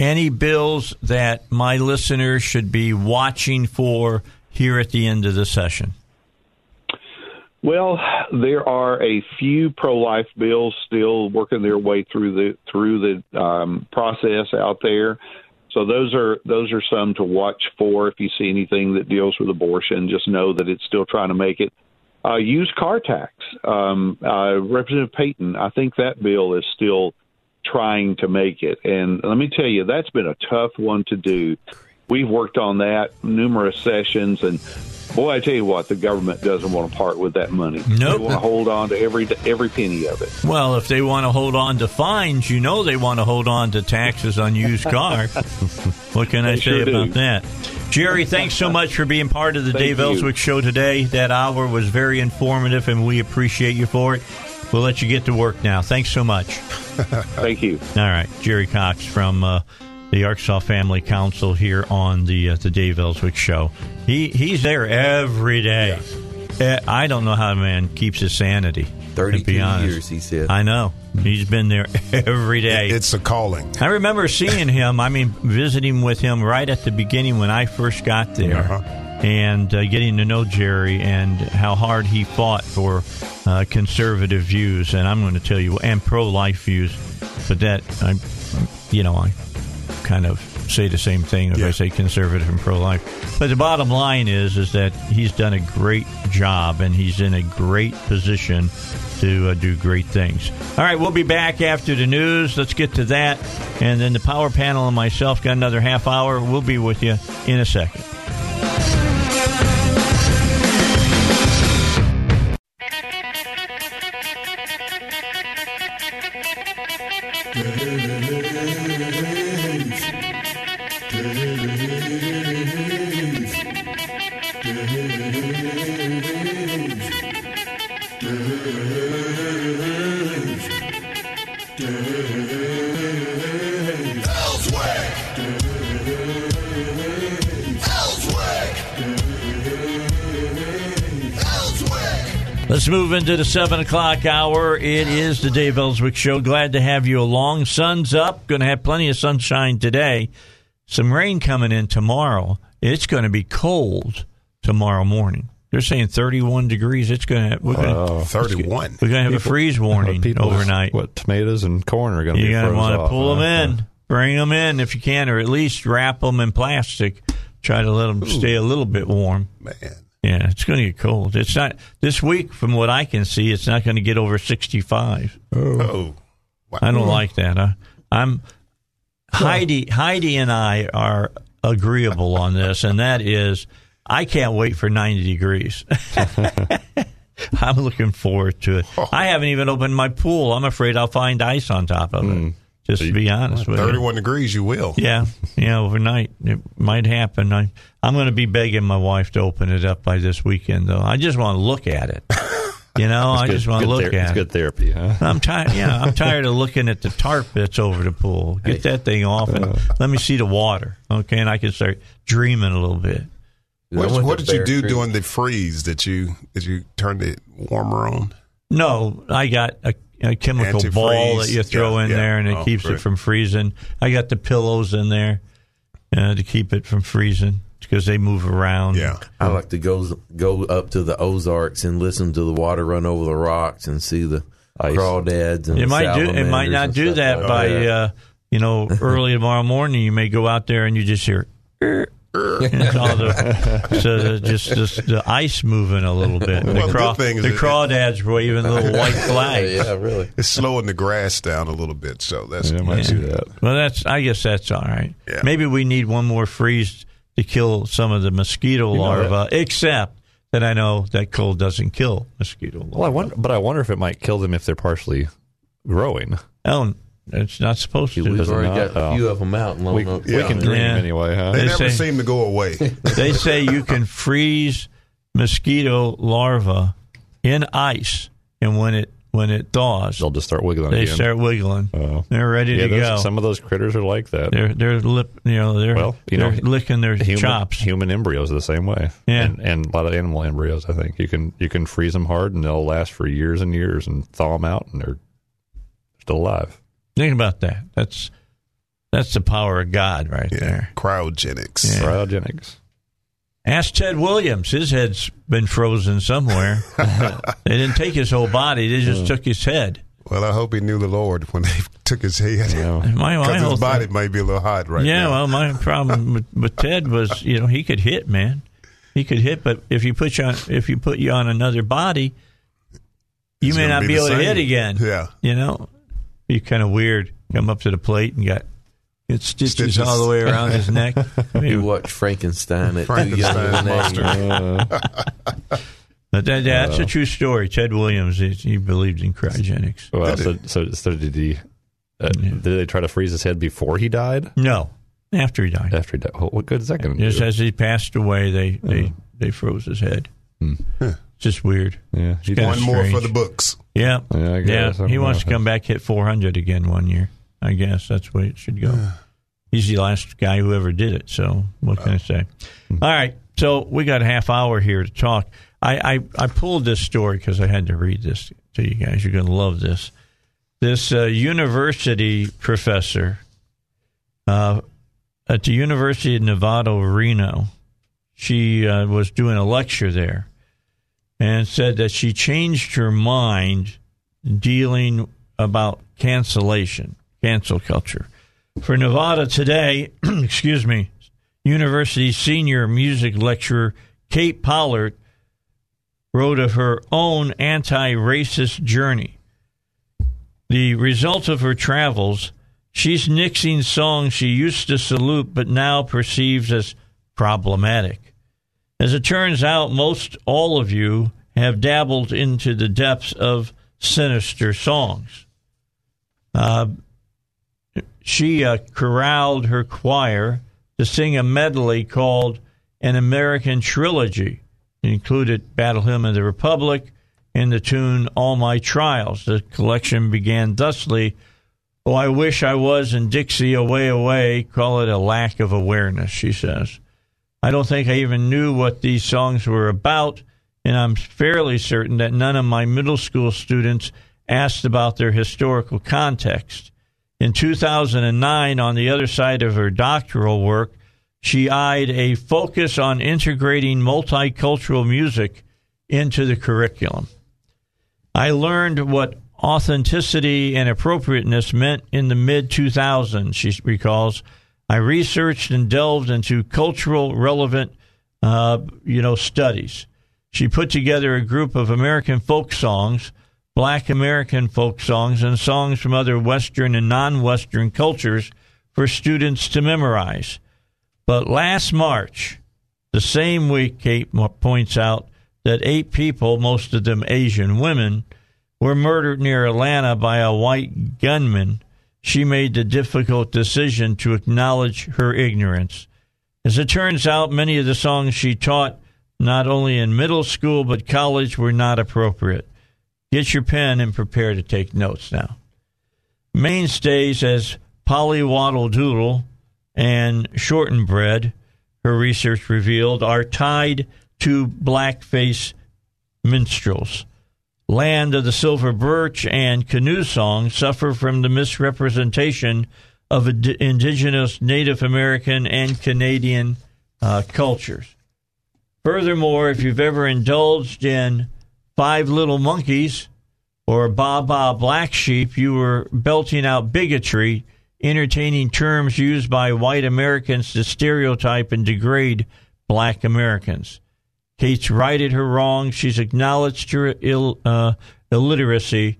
Speaker 1: any bills that my listeners should be watching for here at the end of the session?
Speaker 2: Well, there are a few pro-life bills still working their way through the through the um, process out there. So those are those are some to watch for. If you see anything that deals with abortion, just know that it's still trying to make it. Uh, used car tax, um, uh, Representative Payton. I think that bill is still trying to make it. And let me tell you, that's been a tough one to do. We've worked on that numerous sessions, and boy, I tell you what, the government doesn't want to part with that money.
Speaker 1: Nope.
Speaker 2: They want to hold on to every every penny of it.
Speaker 1: Well, if they want to hold on to fines, you know they want to hold on to taxes on used car. what can I
Speaker 2: They
Speaker 1: say
Speaker 2: sure do.
Speaker 1: about that? Jerry, thanks so much for being part of the
Speaker 2: Thank
Speaker 1: Dave
Speaker 2: you.
Speaker 1: Elswick show today. That hour was very informative, and we appreciate you for it. We'll let you get to work now. Thanks so much.
Speaker 2: Thank you.
Speaker 1: All right, Jerry Cox from uh, the Arkansas Family Council here on the uh, the Dave Elswick Show. He he's there every day. Eh, I don't know how the man keeps his sanity.
Speaker 4: 32 years, he said.
Speaker 1: I know he's been there every day.
Speaker 5: It's a calling.
Speaker 1: I remember seeing him. I mean, visiting with him right at the beginning when I first got there,
Speaker 5: Uh-huh.
Speaker 1: and uh, getting to know Jerry and how hard he fought for uh, conservative views. And I'm going to tell you, and pro-life views. But that, I, you know, I kind of say the same thing if I say conservative and pro-life. But the bottom line is, is that he's done a great job, and he's in a great position to uh, do great things. All right, we'll be back after the news. Let's get to that, and then the power panel and myself got another half hour. We'll be with you in a second. Let's move into the seven o'clock hour. It is the Dave Elswick Show. Glad to have you along. Sun's up. Going to have plenty of sunshine today. Some rain coming in tomorrow. It's going to be cold tomorrow morning. They're saying 31 degrees. It's going to. We're going uh, to.
Speaker 5: 31.
Speaker 1: We're going to have a freeze warning
Speaker 3: People's-
Speaker 1: overnight.
Speaker 3: What tomatoes and corn are going to be
Speaker 1: You're going to want to pull
Speaker 3: huh?
Speaker 1: them in, bring them in if you can, or at least wrap them in plastic. Try to let them stay a little bit warm.
Speaker 5: Man.
Speaker 1: Yeah, it's going to get cold. It's not this week, from what I can see. It's not going to get over sixty-five. Oh.
Speaker 5: oh. Wow.
Speaker 1: I don't like that. I, I'm Heidi. Heidi and I are agreeable on this, and that is, I can't wait for ninety degrees. I'm looking forward to it. Oh. I haven't even opened my pool. I'm afraid I'll find ice on top of it. Hmm. Just to be honest with you.
Speaker 5: 31 degrees, you will.
Speaker 1: Yeah, yeah, overnight it might happen. I, I'm going to be begging my wife to open it up by this weekend, though. I just want to look at it. You know, I
Speaker 3: Good-
Speaker 1: just want to look
Speaker 3: ther-
Speaker 1: at
Speaker 3: It's
Speaker 1: it.
Speaker 3: good therapy, huh?
Speaker 1: I'm tired. Yeah, I'm tired of looking at the tarp that's over the pool. Get that thing off and uh-huh. let me see the water, okay? And I can start dreaming a little bit.
Speaker 5: What, what did you do
Speaker 4: Creek.
Speaker 5: during the freeze that you that you turned it warmer on?
Speaker 1: No, I got a, a chemical
Speaker 5: Antifreeze.
Speaker 1: ball that you throw
Speaker 5: Yeah,
Speaker 1: in
Speaker 5: yeah.
Speaker 1: there, and it
Speaker 5: Oh,
Speaker 1: keeps
Speaker 5: great.
Speaker 1: it from freezing. I got the pillows in there. uh, to keep it from freezing because they move around.
Speaker 5: Yeah.
Speaker 4: I like to go go up to the Ozarks and listen to the water run over the rocks and see the
Speaker 3: Ice.
Speaker 4: crawdads and
Speaker 1: It
Speaker 4: the
Speaker 1: might do. It might not do that
Speaker 4: like
Speaker 1: by
Speaker 4: that.
Speaker 1: uh, you know early tomorrow morning. You may go out there and you just hear. "Er, er," and all the, so the, just, just the ice moving a little bit. The,
Speaker 5: Well, the
Speaker 1: craw,
Speaker 5: good thing is
Speaker 1: the
Speaker 5: that-
Speaker 1: crawdads waving little white flags.
Speaker 4: yeah, really.
Speaker 5: It's slowing the grass down a little bit, so that's
Speaker 3: Yeah, I might do that.
Speaker 1: Well, that's. I guess that's all right.
Speaker 5: Yeah.
Speaker 1: Maybe we need one more freeze to kill some of the mosquito
Speaker 3: know
Speaker 1: larvae. Except that I know that cold doesn't kill mosquito larvae.
Speaker 3: Well, I wonder, but I wonder if it might kill them if they're partially growing.
Speaker 1: Oh, it's not supposed to.
Speaker 4: We've
Speaker 3: Does it
Speaker 4: already got a
Speaker 3: Oh.
Speaker 4: few of them out in
Speaker 3: We,
Speaker 4: Lone
Speaker 3: we
Speaker 5: Yeah.
Speaker 3: can dream
Speaker 1: Yeah.
Speaker 3: anyway, huh?
Speaker 5: they
Speaker 1: They
Speaker 5: never
Speaker 1: say-
Speaker 5: seem to go away.
Speaker 1: they say you can freeze mosquito larvae in ice, and when it when it thaws,
Speaker 3: They'll just start wiggling
Speaker 1: they
Speaker 3: again.
Speaker 1: start wiggling.
Speaker 3: Oh.
Speaker 1: They're ready
Speaker 3: yeah,
Speaker 1: to
Speaker 3: those-
Speaker 1: go.
Speaker 3: some of those critters are like that.
Speaker 1: they're they're lip, you know, they're
Speaker 3: Well, you
Speaker 1: they're
Speaker 3: know,
Speaker 1: licking their
Speaker 3: human,
Speaker 1: chops.
Speaker 3: Human embryos are the same way.
Speaker 1: Yeah.
Speaker 3: and, and a lot of animal embryos. I think you can you can freeze them hard and they'll last for years and years, and thaw them out and they're still alive.
Speaker 1: Think about that. That's that's the power of God right
Speaker 5: Yeah.
Speaker 1: there.
Speaker 5: Cryogenics.
Speaker 1: Yeah.
Speaker 3: Cryogenics.
Speaker 1: Ask Ted Williams. His head's been frozen somewhere. they didn't take his whole body; they just took his head.
Speaker 5: Well, I hope he knew the Lord when they took his head.
Speaker 3: Yeah.
Speaker 1: My, my whole
Speaker 5: his body
Speaker 1: thing-
Speaker 5: might be a little hot right
Speaker 1: yeah,
Speaker 5: now.
Speaker 1: well, my problem with, with Ted was, you know, he could hit, man. He could hit, but if you put you on, if you put you on another body, you
Speaker 5: It's
Speaker 1: may not
Speaker 5: be
Speaker 1: be
Speaker 5: the
Speaker 1: able to hit again.
Speaker 5: Yeah.
Speaker 1: you know, be kind of weird. Come up to the plate and got get stitches,
Speaker 5: Stitches.
Speaker 1: all the way around his neck.
Speaker 4: You watch Frankenstein at too young of
Speaker 5: Frankenstein's
Speaker 4: an age.
Speaker 3: Uh,
Speaker 1: But that, that's a true story. Ted Williams, he, he believed in cryogenics.
Speaker 3: well, so, so, so did he? Uh, Did they try to freeze his head before he died?
Speaker 1: No, after he died.
Speaker 3: After he died? Well, what good is that going to do?
Speaker 1: Just as he passed away, they they, they froze his head. It's just weird.
Speaker 3: Yeah, he
Speaker 1: kinda
Speaker 5: One more for the books.
Speaker 1: Yeah,
Speaker 3: Yeah, I
Speaker 1: yeah.
Speaker 3: guess. I
Speaker 1: He wants to come back hit 400 again one year. I guess that's the way it should go. He's the last guy who ever did it. So what can I say? All right. So we got a half hour here to talk. I I, I pulled this story because I had to read this to you guys. You're going to love this. This uh, university professor uh, at the University of Nevada, Reno, she uh, was doing a lecture there and said that she changed her mind dealing about cancellation, cancel culture. For Nevada today, excuse me, university senior music lecturer Kate Pollard wrote of her own anti racist journey. The result of her travels, she's nixing songs she used to salute but now perceives as problematic. As it turns out, most all of you have dabbled into the depths of sinister songs. Uh, she uh, corralled her choir to sing a medley called An American Trilogy. It included Battle Hymn of the Republic and the tune All My Trials. The collection began thusly Oh, I wish I was in Dixie away, away. Call it a lack of awareness, she says. I don't think I even knew what these songs were about, and I'm fairly certain that none of my middle school students asked about their historical context. In 2009, on the other side of her doctoral work, she eyed a focus on integrating multicultural music into the curriculum. I learned what authenticity and appropriateness meant in the mid 2000s, she recalls. I researched and delved into cultural relevant, uh, you know, studies. She put together a group of American folk songs, Black American folk songs, and songs from other Western and non-Western cultures for students to memorize. But last March, the same week, Kate points out that eight people, most of them Asian women, were murdered near Atlanta by a white gunman. She made the difficult decision to acknowledge her ignorance. As it turns out, many of the songs she taught, not only in middle school but college, were not appropriate. Get your pen and prepare to take notes now. Mainstays as Polly Wolly Doodle and Shortened Bread, her research revealed, are tied to blackface minstrels. Land of the Silver Birch and Canoe Song suffer from the misrepresentation of ind- indigenous Native American and Canadian uh, cultures. Furthermore, if you've ever indulged in Five Little Monkeys or Baa Baa Black Sheep, you were belting out bigotry, entertaining terms used by white Americans to stereotype and degrade black Americans. Kate's righted her wrong. She's acknowledged her Ill, uh, illiteracy.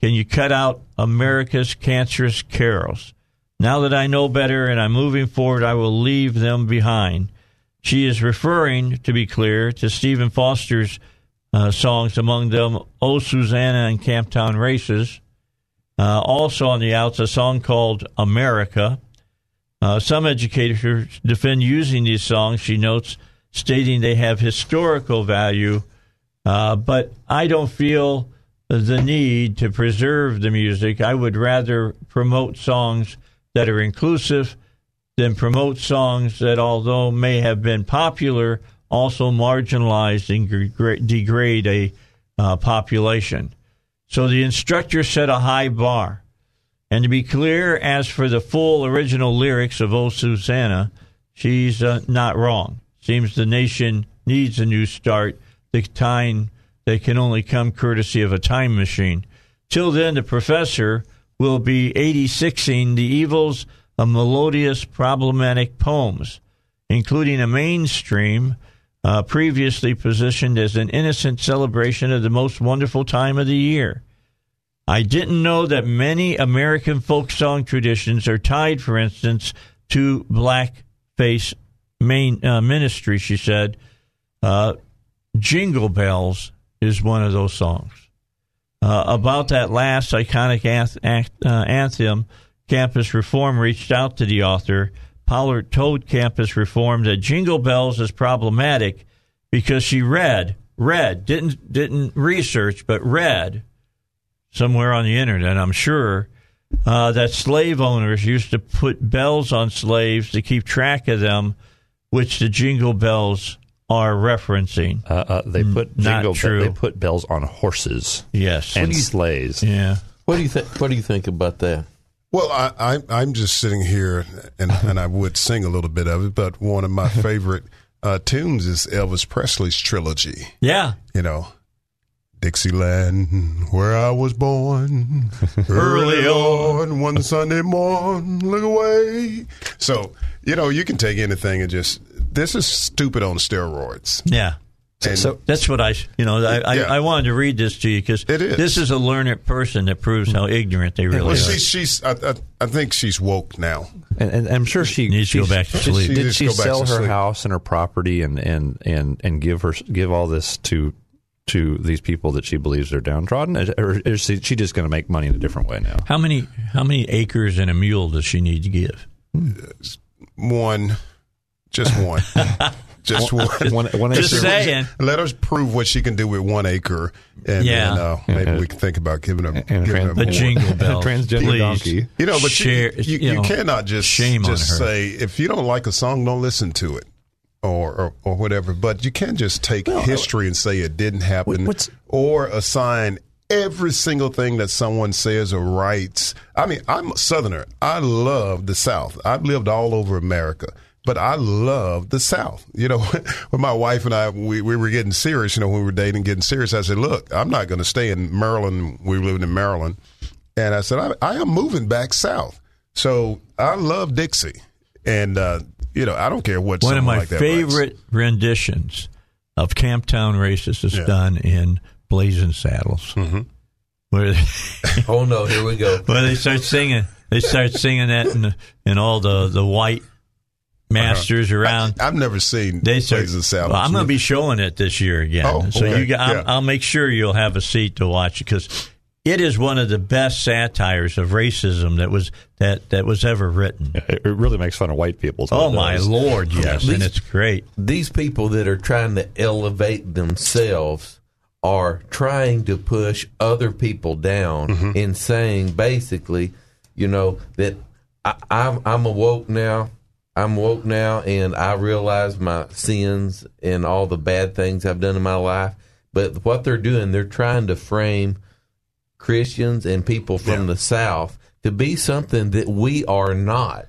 Speaker 1: Can you cut out America's cancerous carols? Now that I know better and I'm moving forward, I will leave them behind. She is referring, to be clear, to Stephen Foster's uh, songs, among them Oh Susanna and Camptown Races. Uh, also on the outs, a song called America. Uh, some educators defend using these songs, she notes, stating they have historical value, uh, but I don't feel the need to preserve the music. I would rather promote songs that are inclusive than promote songs that, although may have been popular, also marginalize and degrade a uh, population. So the instructor set a high bar. And to be clear, as for the full original lyrics of Oh Susanna, she's uh, not wrong. Seems the nation needs a new start, the time that can only come courtesy of a time machine. Till then, the professor will be 86ing the evils of melodious, problematic poems, including a mainstream uh, previously positioned as an innocent celebration of the most wonderful time of the year. I didn't know that many American folk song traditions are tied, for instance, to blackface main uh, ministry, she said. Uh, Jingle Bells is one of those songs. Uh, about that last iconic anth- uh, anthem, Campus Reform reached out to the author. Pollard told Campus Reform that Jingle Bells is problematic because she read, read, didn't didn't research, but read somewhere on the internet, I'm sure, uh, that slave owners used to put bells on slaves to keep track of them which the jingle bells are referencing.
Speaker 3: Uh, uh, they put
Speaker 1: Not
Speaker 3: jingle
Speaker 1: true.
Speaker 3: they put bells on horses
Speaker 1: Yes.
Speaker 3: and
Speaker 4: you-
Speaker 3: sleighs.
Speaker 1: yeah.
Speaker 4: What do you think? What do you think about that?
Speaker 5: Well, I, I, I'm just sitting here, and, and I would sing a little bit of it, but one of my favorite uh, tunes is Elvis Presley's trilogy.
Speaker 1: Yeah.
Speaker 5: You know, Dixieland, where I was born, early on one Sunday morning, look away. So, you know, you can take anything and just, this is stupid on steroids.
Speaker 1: Yeah.
Speaker 5: And
Speaker 3: So-
Speaker 1: That's what I, you know, I, I,
Speaker 5: Yeah.
Speaker 1: I wanted to read this to you because
Speaker 5: It is.
Speaker 1: this is a learned person that proves how ignorant they really
Speaker 5: well,
Speaker 1: are.
Speaker 5: she's, she's I, I, I think she's woke now.
Speaker 3: And, and I'm sure she
Speaker 1: Needs to go back to sleep.
Speaker 5: She
Speaker 3: Did she
Speaker 5: to go back
Speaker 3: sell her
Speaker 5: sleep.
Speaker 3: house and her property and, and, and, and give her give all this to to these people that she believes are downtrodden, or is she, she just going to make money in a different way now?
Speaker 1: how many how many acres and a mule does she need to give?
Speaker 5: One, just one. just one.
Speaker 3: One, one
Speaker 1: Just saying.
Speaker 5: Let us prove what she can do with one acre, and
Speaker 1: Yeah.
Speaker 5: then uh, maybe
Speaker 3: And-
Speaker 5: we can think about giving her,
Speaker 3: and
Speaker 5: giving her
Speaker 3: trans-
Speaker 1: A jingle bell.
Speaker 3: transgender
Speaker 1: please.
Speaker 3: donkey.
Speaker 5: You know, but
Speaker 1: Share-
Speaker 5: you, you,
Speaker 1: you
Speaker 5: you
Speaker 1: know,
Speaker 5: cannot just
Speaker 1: shame
Speaker 5: just say if you don't like a song, don't listen to it, or or, or whatever. But you can't just take history and say it didn't happen,
Speaker 3: what's-
Speaker 5: or assign every single thing that someone says or writes. I mean, I'm a Southerner. I love the South. I've lived all over America. But I love the South. You know, when my wife and I we, we were getting serious, you know, when we were dating, getting serious, I said, "Look, I'm not going to stay in Maryland. We were living in Maryland, and I said, I, I am moving back south. So I love Dixie. And, uh, you know, I don't care what
Speaker 1: One of my
Speaker 5: like that writes.
Speaker 1: favorite renditions of Camptown Races is done in Blazing Saddles,
Speaker 5: Mm-hmm.
Speaker 1: where
Speaker 4: Oh no, here we go.
Speaker 1: where they start singing. They start singing that, and and all the the white masters around.
Speaker 5: I, have never seen
Speaker 1: They start.
Speaker 5: Blazing Saddles.
Speaker 1: Well, I'm going to be showing it this year again.
Speaker 5: Oh,
Speaker 1: so
Speaker 5: okay.
Speaker 1: you, got, I'll,
Speaker 5: Yeah.
Speaker 1: I'll make sure you'll have a seat to watch it because it is one of the best satires of racism that was that that was ever written.
Speaker 3: It, it really makes fun of white people.
Speaker 1: Oh my
Speaker 3: does.
Speaker 1: lord, yes, and it's great.
Speaker 4: These people that are trying to elevate themselves are trying to push other people down
Speaker 5: Mm-hmm.
Speaker 4: in saying basically, you know, that I, I'm I'm awoke now. I'm woke now, and I realize my sins and all the bad things I've done in my life. But what they're doing, they're trying to frame Christians and people from
Speaker 5: Yeah.
Speaker 4: the South to be something that we are not.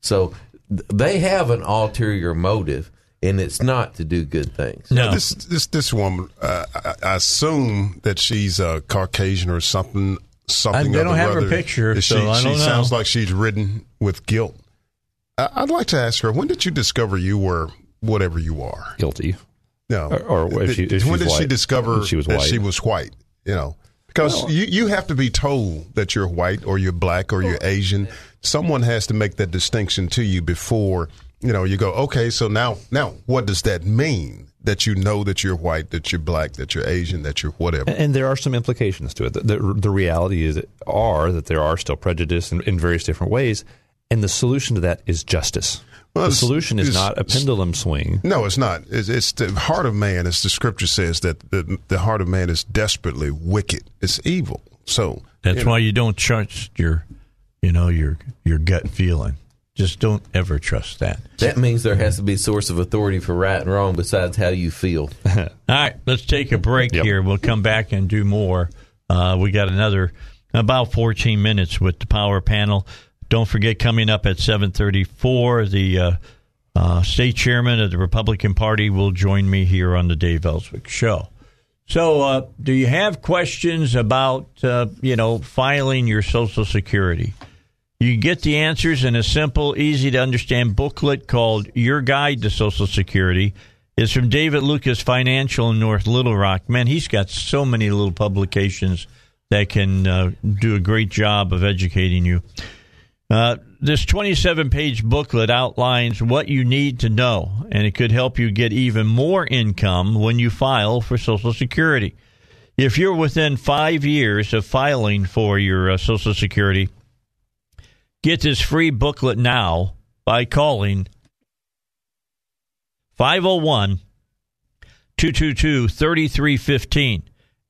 Speaker 4: So they have an ulterior motive, and it's not to do good things.
Speaker 1: No.
Speaker 5: This this this woman, uh, I, I assume that she's a Caucasian or something. Something.
Speaker 1: they
Speaker 5: of
Speaker 1: don't
Speaker 5: the
Speaker 1: have her picture,
Speaker 5: Is
Speaker 1: so
Speaker 5: she,
Speaker 1: I don't know.
Speaker 5: sounds like she's ridden with guilt. I'd like to ask her, when did you discover you were whatever you are?
Speaker 3: Guilty.
Speaker 5: No,
Speaker 3: Or- or if she- if
Speaker 5: when did she discover
Speaker 3: She was
Speaker 5: that
Speaker 3: white.
Speaker 5: she was white? You know, because you you have to be told that you're white or you're black or you're Asian. Someone has to make that distinction to you before you know you go. Okay, so now now what does that mean? That you know that you're white, that you're black, that you're Asian, that you're whatever.
Speaker 3: And, and there are some implications to it. The, the, the reality is are that there are still prejudice in, in various different ways, and the solution to that is justice.
Speaker 5: Well,
Speaker 3: the solution is not a pendulum swing.
Speaker 5: No, it's not. It's, it's the heart of man, as the scripture says, that the, the heart of man is desperately wicked. It's evil. So
Speaker 1: That's
Speaker 5: you know,
Speaker 1: why you don't trust your, you know, your your gut feeling. Just don't ever trust that.
Speaker 4: That means there has to be a source of authority for right and wrong besides how you feel.
Speaker 1: All right, let's take a break
Speaker 3: Yep.
Speaker 1: here. We'll come back and do more. Uh, we got another about 14 minutes with the power panel. Don't forget, coming up at 7:34, the uh, uh, state chairman of the Republican Party will join me here on the Dave Elswick Show. So, uh, do you have questions about uh, you know filing your Social Security? You get the answers in a simple, easy to understand booklet called Your Guide to Social Security. It's from David Lucas Financial in North Little Rock. Man, he's got so many little publications that can uh, do a great job of educating you. Uh, this 27 page booklet outlines what you need to know, and it could help you get even more income when you file for Social Security. If you're within five years of filing for your uh, Social Security, get this free booklet now by calling 501 222 3315.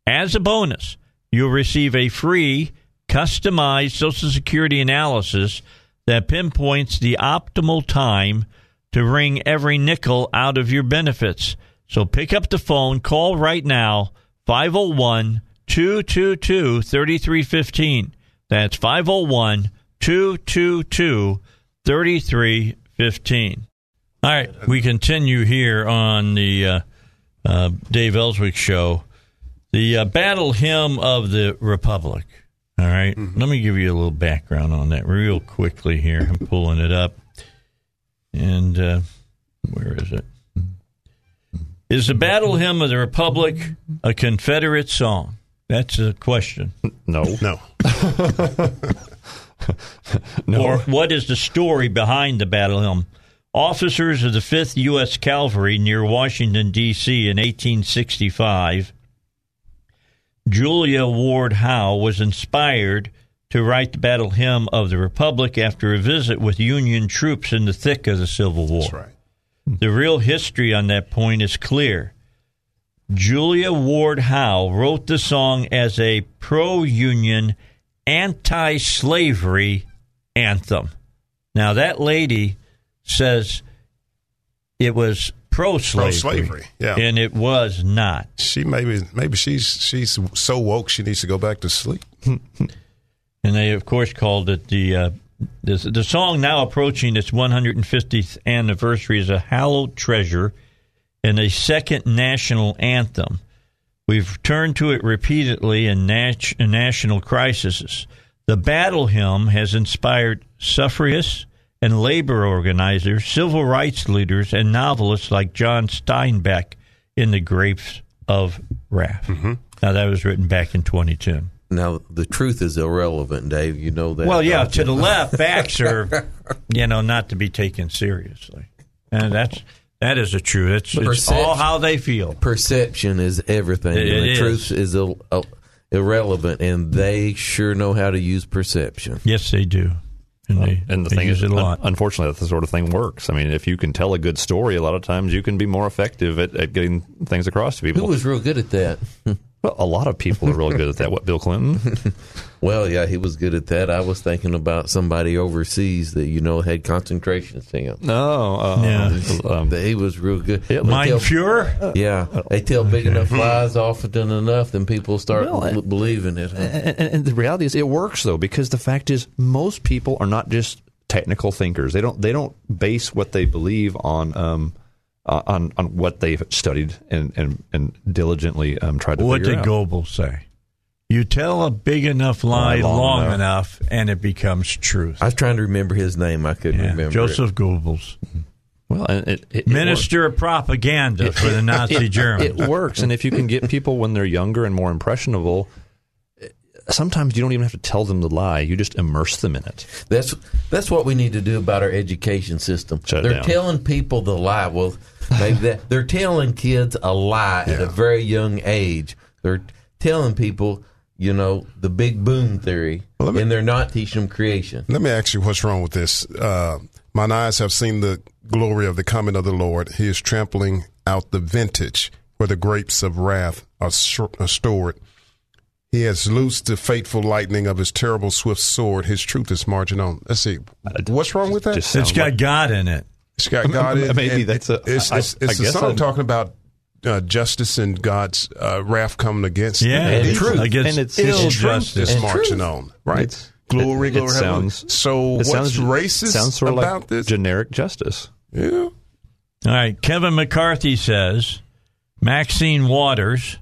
Speaker 1: As a bonus, you'll receive a free customized Social Security analysis that pinpoints the optimal time to wring every nickel out of your benefits. So pick up the phone, call right now, 501 222 3315. That's 501 222 3315. All right, we continue here on the uh, uh, Dave Elswick show. The uh, battle hymn of the Republic. All right? let me give you a little background on that real quickly here. I'm pulling it up, and uh, where is it? Is the battle hymn of the Republic a Confederate song? That's a question.
Speaker 3: No.
Speaker 5: No. no.
Speaker 1: Or what is the story behind the battle hymn? Officers of the 5th U.S. Cavalry near Washington, D.C. in 1865, Julia Ward Howe was inspired to write the battle hymn of the Republic after a visit with Union troops in the thick of the Civil War.
Speaker 5: That's right.
Speaker 1: The real history on that point is clear. Julia Ward Howe wrote the song as a pro union, anti slavery anthem. Now, that lady says it was pro slavery.
Speaker 5: Yeah.
Speaker 1: And it was not.
Speaker 5: She maybe maybe she's she's so woke she needs to go back to sleep.
Speaker 1: And they, of course, called it the. Uh, the, the song now approaching its 150th anniversary is a hallowed treasure and a second national anthem. We've turned to it repeatedly in nat- in national crises. The battle hymn has inspired suffragists and labor organizers, civil rights leaders, and novelists like John Steinbeck in The Grapes of Wrath. Mm-hmm. Now, that was written back in 2010.
Speaker 4: Now, the truth is irrelevant, Dave. You know that.
Speaker 1: Well, yeah, to
Speaker 4: you?
Speaker 1: the left, facts are, you know, not to be taken seriously, and that's that is a truth. It's, it's all how they feel.
Speaker 4: Perception is everything,
Speaker 1: It-
Speaker 4: and the
Speaker 1: it
Speaker 4: truth is il- il- irrelevant, and they sure know how to use perception.
Speaker 1: Yes, they do, and they
Speaker 3: And the
Speaker 1: they
Speaker 3: thing
Speaker 1: use
Speaker 3: is,
Speaker 1: it a lot.
Speaker 3: unfortunately, that's the sort of thing works. I mean, if you can tell a good story, a lot of times you can be more effective at, at getting things across to
Speaker 4: Who
Speaker 3: people.
Speaker 4: was real good at that?
Speaker 3: Well, a lot of people are really good at that. What, Bill Clinton?
Speaker 4: Well, yeah, he was good at that. I was thinking about somebody overseas that you know had concentration camps.
Speaker 3: No. Uh,
Speaker 1: Yeah.
Speaker 3: um,
Speaker 4: he was real good.
Speaker 3: Hitler.
Speaker 4: They
Speaker 1: Mein Fuhrer?
Speaker 4: Yeah, they tell big enough lies often enough, then people start
Speaker 3: Well,
Speaker 4: l- believing it. huh?
Speaker 3: and, and- and the reality is, it works though because the fact is, most people are not just technical thinkers. They don't. They don't base what they believe on. Um, uh, on on what they've studied and and, and diligently um, tried to
Speaker 1: What
Speaker 3: figure
Speaker 1: did
Speaker 3: out.
Speaker 1: Goebbels say? You tell a big enough lie
Speaker 3: Lie long
Speaker 1: long,
Speaker 3: enough.
Speaker 1: enough. and it becomes truth.
Speaker 4: I was trying to remember his name. I couldn't
Speaker 1: Yeah,
Speaker 4: remember.
Speaker 1: Joseph Goebbels,
Speaker 3: Well, and it, it, it
Speaker 1: minister of propaganda for the Nazi
Speaker 3: it,
Speaker 1: Germans.
Speaker 3: It works, and if you can get people when they're younger and more impressionable, sometimes you don't even have to tell them the lie. You just immerse them in it.
Speaker 4: That's that's what we need to do about our education system.
Speaker 3: Shut
Speaker 4: they're
Speaker 3: down.
Speaker 4: telling people the lie. Well, maybe that they're telling kids a lie at a very young age. They're telling people, you know, the big boom theory,
Speaker 5: Well, me-
Speaker 4: and they're not teaching them creation.
Speaker 5: Let me ask you what's wrong with this. Uh, mine eyes have seen the glory of the coming of the Lord. He is trampling out the vintage where the grapes of wrath are, sh- are stored. He has loosed the fateful lightning of his terrible swift sword. His truth is marching on. Let's see. What's wrong with that?
Speaker 1: It's got
Speaker 3: like-
Speaker 1: God in it.
Speaker 5: It's got God in
Speaker 3: Maybe
Speaker 5: and
Speaker 3: that's a-
Speaker 5: It's,
Speaker 3: I-
Speaker 5: it's, it's a
Speaker 3: guess
Speaker 5: song
Speaker 3: I'm-
Speaker 5: talking about uh, justice and God's uh, wrath coming against
Speaker 1: Yeah,
Speaker 4: And
Speaker 5: evil.
Speaker 4: truth.
Speaker 1: against
Speaker 3: And it's-
Speaker 1: ill
Speaker 3: it's
Speaker 5: truth
Speaker 1: justice.
Speaker 5: is
Speaker 4: And
Speaker 5: marching
Speaker 4: truth.
Speaker 5: on, right?
Speaker 3: It's-
Speaker 5: glory,
Speaker 3: it-
Speaker 5: glory.
Speaker 3: it sounds-
Speaker 5: so.
Speaker 3: It
Speaker 5: What's
Speaker 3: sounds
Speaker 5: racist
Speaker 3: Sounds sort of
Speaker 5: about
Speaker 3: like
Speaker 5: this?
Speaker 3: generic justice.
Speaker 5: yeah.
Speaker 1: All right, Kevin McCarthy says Maxine Waters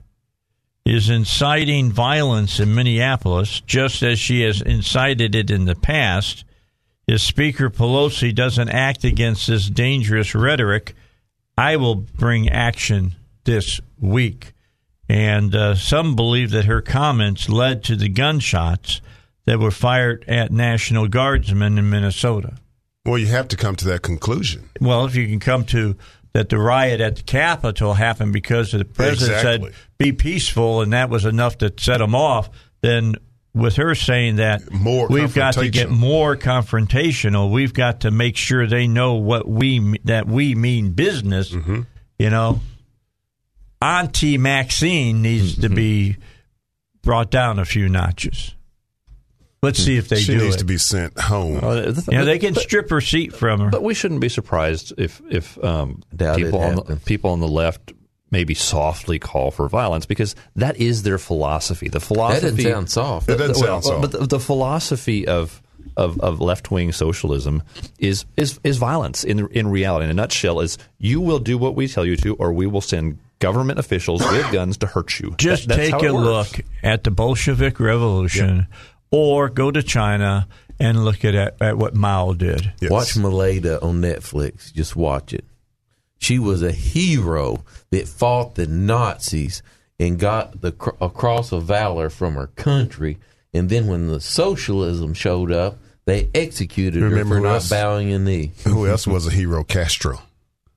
Speaker 1: is inciting violence in Minneapolis just as she has incited it in the past. If Speaker Pelosi doesn't act against this dangerous rhetoric, I will bring action this week. And uh, some believe that her comments led to the gunshots that were fired at National Guardsmen in Minnesota.
Speaker 5: Well, you have to come to that conclusion.
Speaker 1: Well, if you can come to that the riot at the Capitol happened because the president
Speaker 5: Exactly.
Speaker 1: said be peaceful, and that was enough to set them off, then with her saying that
Speaker 5: More
Speaker 1: we've got to get more confrontational, we've got to make sure they know what we that we mean business.
Speaker 5: Mm-hmm.
Speaker 1: You know, Auntie Maxine needs
Speaker 5: Mm-hmm.
Speaker 1: to be brought down a few notches. Let's see if they
Speaker 5: she
Speaker 1: do
Speaker 5: needs
Speaker 1: it.
Speaker 5: to be sent home.
Speaker 1: yeah, they can strip her seat from her.
Speaker 3: But we shouldn't be surprised if if um, people on the, people on the left maybe softly call for violence because that is their philosophy. The
Speaker 4: That
Speaker 3: philosophy
Speaker 4: doesn't sound soft.
Speaker 5: It doesn't
Speaker 3: well,
Speaker 5: sound so.
Speaker 3: But the, the philosophy of of, of left wing socialism is, is is violence in in reality. In a nutshell, is you will do what we tell you to, or we will send government officials with guns to hurt you.
Speaker 1: Just
Speaker 3: That-
Speaker 1: take a
Speaker 3: works.
Speaker 1: look at the Bolshevik Revolution, or go to China and look at, at what Mao did.
Speaker 5: Yes.
Speaker 4: Watch Milada on Netflix. Just watch it. She was a hero that fought the Nazis and got the cr- a cross of valor from her country. And then when the socialism showed up, they executed
Speaker 5: Remember
Speaker 4: her for not bowing a knee.
Speaker 5: Who else was a hero? Castro.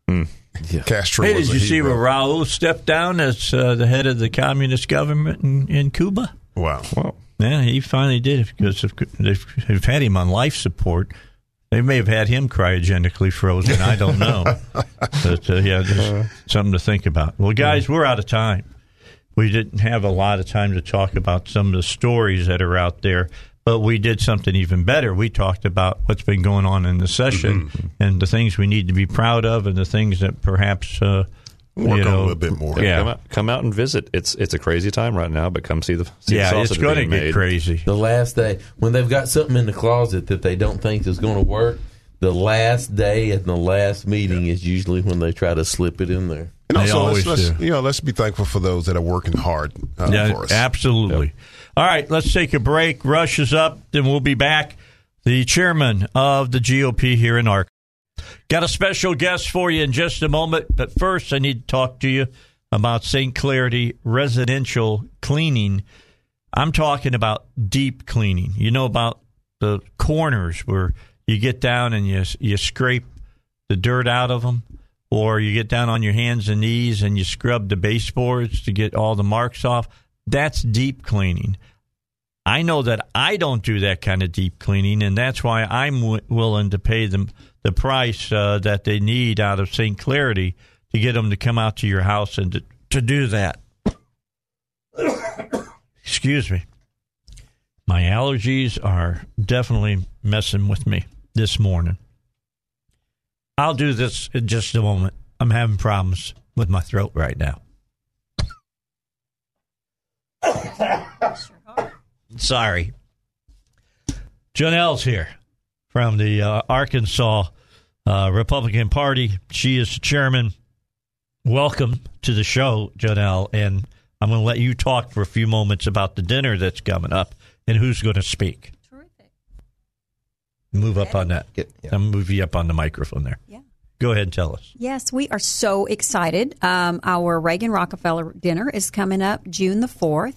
Speaker 4: Yeah.
Speaker 5: Castro.
Speaker 1: Hey,
Speaker 5: was
Speaker 1: did
Speaker 5: a
Speaker 1: you see where Raul stepped down as uh, the head of the communist government in, in Cuba?
Speaker 5: Wow.
Speaker 3: Well,
Speaker 1: Yeah, he finally did because they've, they've had him on life support. They may have had him cryogenically frozen. I don't know. but uh, yeah, just something to think about. Well, guys, we're out of time. We didn't have a lot of time to talk about some of the stories that are out there, but we did something even better. We talked about what's been going on in the session and the things we need to be proud of and the things that perhaps uh,
Speaker 5: Work
Speaker 1: you
Speaker 5: on a little bit more.
Speaker 1: Yeah,
Speaker 3: come out, come out and visit. It's it's a crazy time right now, but come see the see
Speaker 1: yeah,
Speaker 3: sausage
Speaker 1: it's going to
Speaker 3: being
Speaker 1: get
Speaker 3: made.
Speaker 1: crazy.
Speaker 4: The last day, when they've got something in the closet that they don't think is going to work, the last day and the last meeting is usually when they try to slip it in there.
Speaker 5: And
Speaker 1: They
Speaker 5: also,
Speaker 1: always
Speaker 5: let's,
Speaker 1: do.
Speaker 5: let's, you know, let's be thankful for those that are working hard uh,
Speaker 1: Yeah,
Speaker 5: for us.
Speaker 1: absolutely. All right, let's take a break. Rush is up, then we'll be back. The chairman of the GOP here in Arkansas. Got a special guest for you in just a moment, but first I need to talk to you about St. Clarity residential cleaning. I'm talking about deep cleaning. You know about the corners where you get down and you you scrape the dirt out of them, or you get down on your hands and knees and you scrub the baseboards to get all the marks off. That's deep cleaning. I know that I don't do that kind of deep cleaning, and that's why I'm w- willing to pay them the price uh, that they need out of St. Clarity to get them to come out to your house and to, to do that. Excuse me. My allergies are definitely messing with me this morning. I'll do this in just a moment. I'm having problems with my throat right now. Sorry. Jonelle's here from the uh, Arkansas uh, Republican Party. She is the chairman. Welcome to the show, Jonelle. And I'm going to let you talk for a few moments about the dinner that's coming up and who's going to speak.
Speaker 6: Terrific.
Speaker 1: Move up on that.
Speaker 3: Get- yeah.
Speaker 1: I'll move you up on the microphone there.
Speaker 6: Yeah.
Speaker 1: Go ahead and tell us.
Speaker 6: Yes, we are so excited. Um, our Reagan Rockefeller dinner is coming up June the 4th.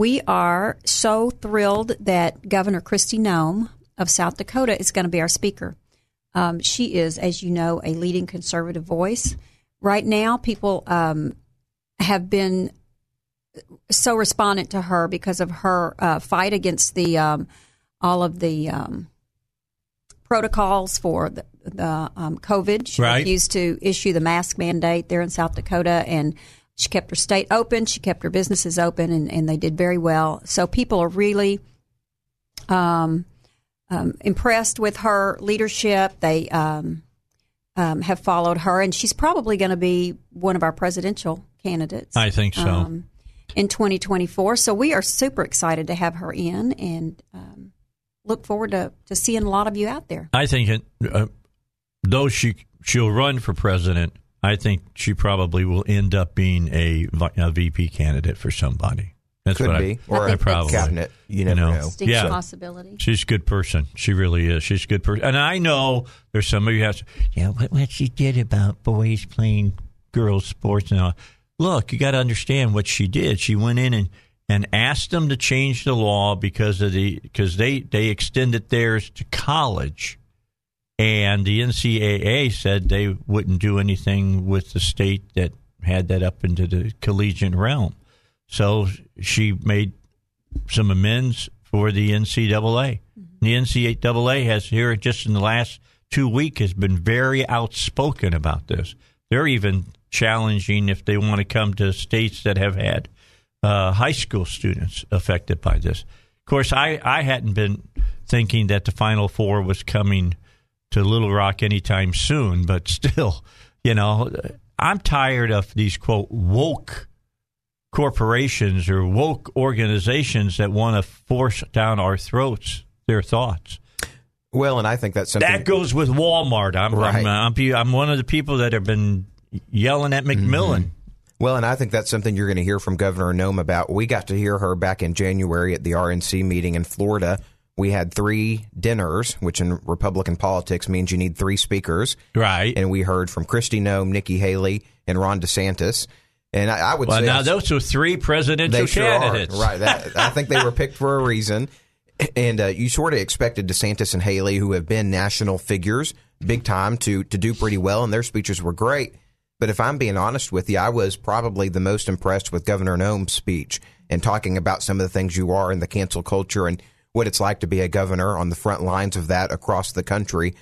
Speaker 6: We are so thrilled that Governor Kristi Noem of South Dakota is going to be our speaker. Um, she is, as you know, a leading conservative voice. Right now, people um, have been so respondent to her because of her uh, fight against the um, all of the um, protocols for the, the um, COVID. She
Speaker 1: Right.
Speaker 6: refused to issue the mask mandate there in South Dakota, and she kept her state open. She kept her businesses open, and, and they did very well. So people are really um, um, impressed with her leadership. They um, um, have followed her, and she's probably going to be one of our presidential candidates.
Speaker 1: I think so.
Speaker 6: Um, in 2024. So we are super excited to have her in and um, look forward to, to seeing a lot of you out there.
Speaker 1: I think it, uh, though she she'll run for president, I think she probably will end up being a, a VP candidate for somebody. That's
Speaker 7: Could
Speaker 1: what
Speaker 7: be.
Speaker 1: I,
Speaker 7: Or
Speaker 1: I
Speaker 7: a
Speaker 1: probably
Speaker 7: cabinet. You never
Speaker 1: know.
Speaker 7: know.
Speaker 1: Yeah.
Speaker 6: possibility.
Speaker 1: She's a good person. She really is. She's a good person. And I know there's somebody who has, yeah, what, what she did about boys playing girls' sports and all. Look, you got to understand what she did. She went in and, and asked them to change the law because of the because they they extended theirs to college, and the NCAA said they wouldn't do anything with the state that had that up into the collegiate realm. So she made some amends for the NCAA. The NCAA has here just in the last two weeks has been very outspoken about this. They're even challenging if they want to come to states that have had uh, high school students affected by this. Of course, I, I hadn't been thinking that the Final Four was coming to Little Rock anytime soon, but still, you know, I'm tired of these quote woke corporations or woke organizations that want to force down our throats their thoughts.
Speaker 7: Well, and I think that's something
Speaker 1: That goes with Walmart. I'm
Speaker 7: Right.
Speaker 1: I'm, I'm I'm one of the people that have been yelling at mm-hmm. McMillon.
Speaker 7: Well, and I think that's something you're going to hear from Governor Noem about. We got to hear her back in January at the RNC meeting in Florida. We had three dinners, which in Republican politics means you need three speakers.
Speaker 1: Right.
Speaker 7: And we heard from Kristi Noem, Nikki Haley, and Ron DeSantis. And I, I would
Speaker 1: Well,
Speaker 7: say
Speaker 1: now those are three presidential
Speaker 7: they sure
Speaker 1: candidates.
Speaker 7: are right. That, I think they were picked for a reason. And uh, you sort of expected DeSantis and Haley, who have been national figures, big time, to to do pretty well, and their speeches were great. But if I'm being honest with you, I was probably the most impressed with Governor Noem's speech and talking about some of the things you are in the cancel culture and what it's like to be a governor on the front lines of that across the country.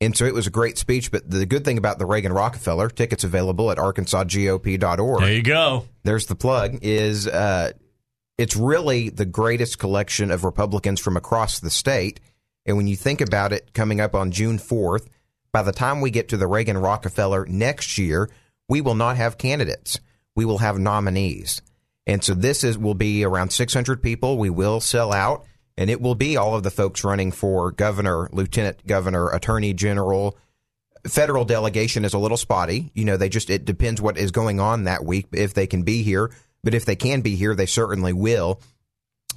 Speaker 7: And so it was a great speech. But the good thing about the Reagan Rockefeller tickets available at arkansasgop.org
Speaker 1: There you go.
Speaker 7: there's the plug is uh, it's really the greatest collection of republicans from across the state and when you think about it coming up on june 4th by the time we get to the reagan rockefeller next year we will not have candidates we will have nominees and so this is will be around 600 people we will sell out and it will be all of the folks running for governor lieutenant governor attorney general federal delegation is a little spotty. You know, they just it depends what is going on that week if they can be here. But if they can be here, they certainly will.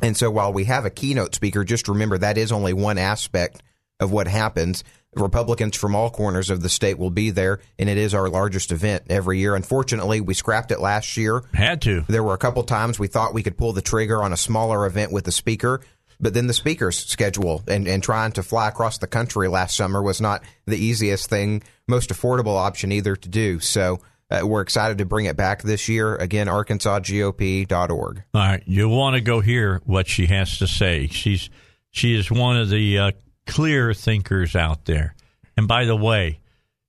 Speaker 7: And so while we have a keynote speaker, just remember that is only one aspect of what happens. Republicans from all corners of the state will be there, and it is our largest event every year. Unfortunately, we scrapped it last year.
Speaker 1: Had to.
Speaker 7: There were a couple times we thought we could pull the trigger on a smaller event with the speaker, but then the speaker's schedule and, and trying to fly across the country last summer was not the easiest thing, most affordable option either to do. So uh, we're excited to bring it back this year. Again, arkansasgop.org.
Speaker 1: All right, you want to go hear what she has to say. She's she is one of the uh, clear thinkers out there. And by the way,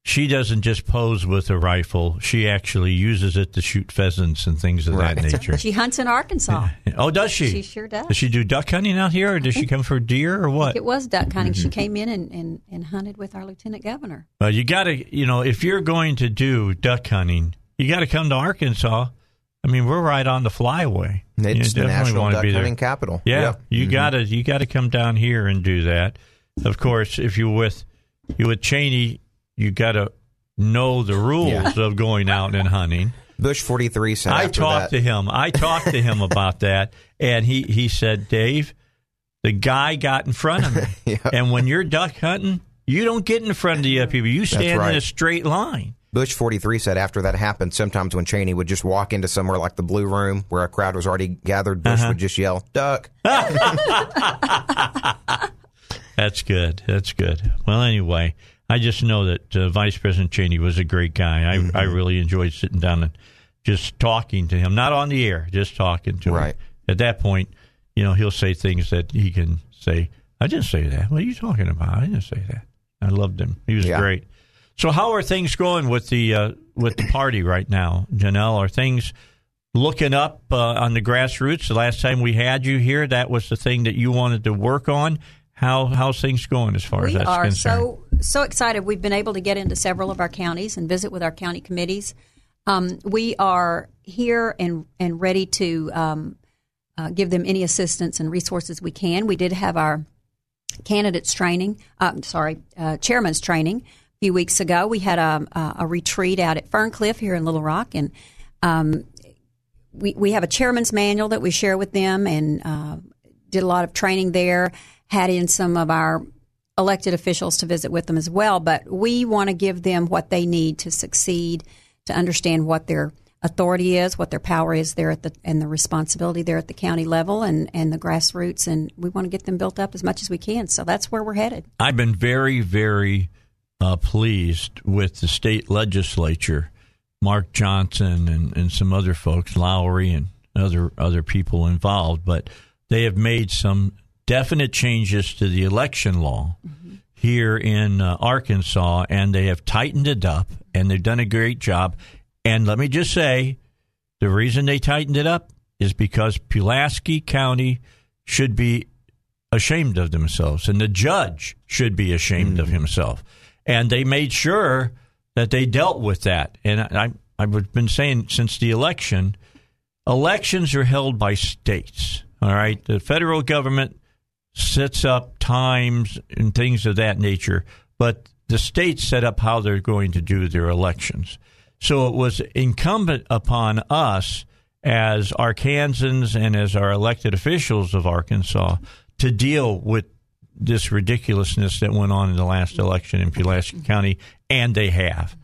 Speaker 1: she doesn't just pose with a rifle; she actually uses it to shoot pheasants and things of
Speaker 7: Right.
Speaker 1: that nature.
Speaker 6: She hunts in Arkansas.
Speaker 1: Oh, does she?
Speaker 6: She sure does.
Speaker 1: Does she do duck hunting out here, or does she come for deer, or what?
Speaker 6: It was duck hunting.
Speaker 1: Mm-hmm.
Speaker 6: She came in and, and, and hunted with our lieutenant governor.
Speaker 1: Well, you got to, you know, if you're going to do duck hunting, you got to come to Arkansas. I mean, we're right on the flyway.
Speaker 7: It's
Speaker 1: You
Speaker 7: the national duck
Speaker 1: be
Speaker 7: hunting capital.
Speaker 1: Yeah,
Speaker 7: Yeah.
Speaker 1: you
Speaker 7: Mhm.
Speaker 1: gotta you gotta come down here and do that. Of course, if you're with you with Cheney, you gotta know the rules
Speaker 7: Yeah.
Speaker 1: of going out and hunting.
Speaker 7: Bush 43 said
Speaker 1: I talked
Speaker 7: that,
Speaker 1: to him. I talked to him about that, and he he said, Dave, the guy got in front of me,
Speaker 7: Yeah.
Speaker 1: and when you're duck hunting, you don't get in front of the other people. You stand in a straight line.
Speaker 7: Bush 43 said after that happened, sometimes when Cheney would just walk into somewhere like the Blue Room where a crowd was already gathered, Bush
Speaker 1: Uh-huh.
Speaker 7: would just yell, duck.
Speaker 1: That's good. That's good. Well, anyway, I just know that uh, Vice President Cheney was a great guy. I,
Speaker 7: Mm-hmm.
Speaker 1: I really enjoyed sitting down and just talking to him, not on the air, just talking to him.
Speaker 7: Right.
Speaker 1: At that point, you know, he'll say things that he can say, I didn't say that. What are you talking about? I didn't say that. I loved him. He was
Speaker 7: Yeah.
Speaker 1: great. So, how are things going with the uh, with the party right now, Jonelle? Are things looking up uh, on the grassroots? The last time we had you here, that was the thing that you wanted to work on. How how's things going as far as
Speaker 6: we
Speaker 1: that's
Speaker 6: are
Speaker 1: concerned?
Speaker 6: so so excited. We've been able to get into several of our counties and visit with our county committees. Um, we are here and and ready to um, uh, give them any assistance and resources we can. We did have our candidates training. Uh, sorry, uh, chairman's training a few weeks ago. We had a, a, a retreat out at Ferncliff here in Little Rock, and um, we we have a chairman's manual that we share with them, and uh, did a lot of training there. Had in some of our elected officials to visit with them as well. But we want to give them what they need to succeed, to understand what their authority is, what their power is there at the and the responsibility there at the county level and and the grassroots, and we want to get them built up as much as we can. So that's where we're headed.
Speaker 1: I've been very, very uh, pleased with the state legislature, Mark Johnson and, and some other folks, Lowery and other other people involved, but they have made some definite changes to the election law here in uh, Arkansas, and they have tightened it up, and they've done a great job. And let me just say, the reason they tightened it up is because Pulaski County should be ashamed of themselves, and the judge should be ashamed of himself. And they made sure that they dealt with that. And I, I've been saying since the election, elections are held by states. All right, the federal government sets up times and things of that nature, but the states set up how they're going to do their elections. So it was incumbent upon us as Arkansans and as our elected officials of Arkansas to deal with this ridiculousness that went on in the last election in Pulaski County, and they have.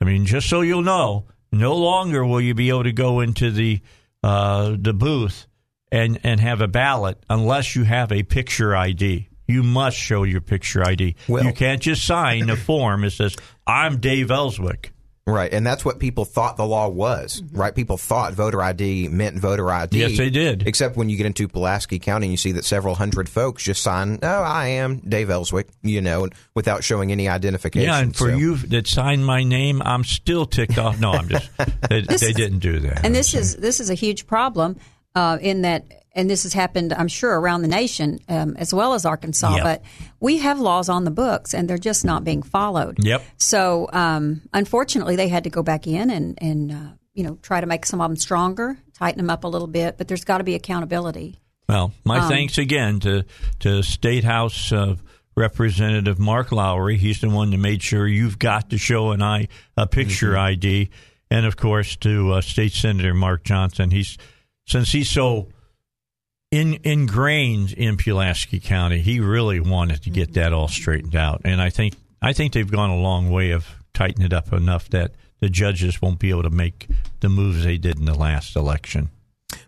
Speaker 1: I mean, just so you'll know, no longer will you be able to go into the uh, the booth and and have a ballot unless you have a picture ID. You must show your picture ID.
Speaker 7: Well-
Speaker 1: you can't just sign a form that says "I'm Dave Elswick."
Speaker 7: Right, and that's what people thought the law was. Mm-hmm. Right, people thought voter ID meant voter ID.
Speaker 1: Yes, they did.
Speaker 7: Except when you get into Pulaski County and you see that several hundred folks just sign, "Oh, I am Dave Elswick," you know, without showing any identification.
Speaker 1: Yeah, and for
Speaker 7: So-
Speaker 1: you that signed my name, I'm still ticked off. No, I'm just they, they didn't do that.
Speaker 6: And this is this is a huge problem uh, in that, and this has happened, I'm sure, around the nation um, as well as Arkansas.
Speaker 1: Yep.
Speaker 6: But we have laws on the books, and they're just not being followed.
Speaker 1: Yep.
Speaker 6: So um, unfortunately, they had to go back in and and uh, you know try to make some of them stronger, tighten them up a little bit. But there's got to be accountability.
Speaker 1: Well, my
Speaker 6: Um,
Speaker 1: thanks again to to State House uh, Representative Mark Lowery. He's the one that made sure you've got to show an I a picture
Speaker 7: Mm-hmm.
Speaker 1: ID, and of course to uh, State Senator Mark Johnson. He's since he's so in, ingrained in Pulaski County, he really wanted to get mm-hmm. that all straightened out, and I think I think they've gone a long way of tightening it up enough that the judges won't be able to make the moves they did in the last election.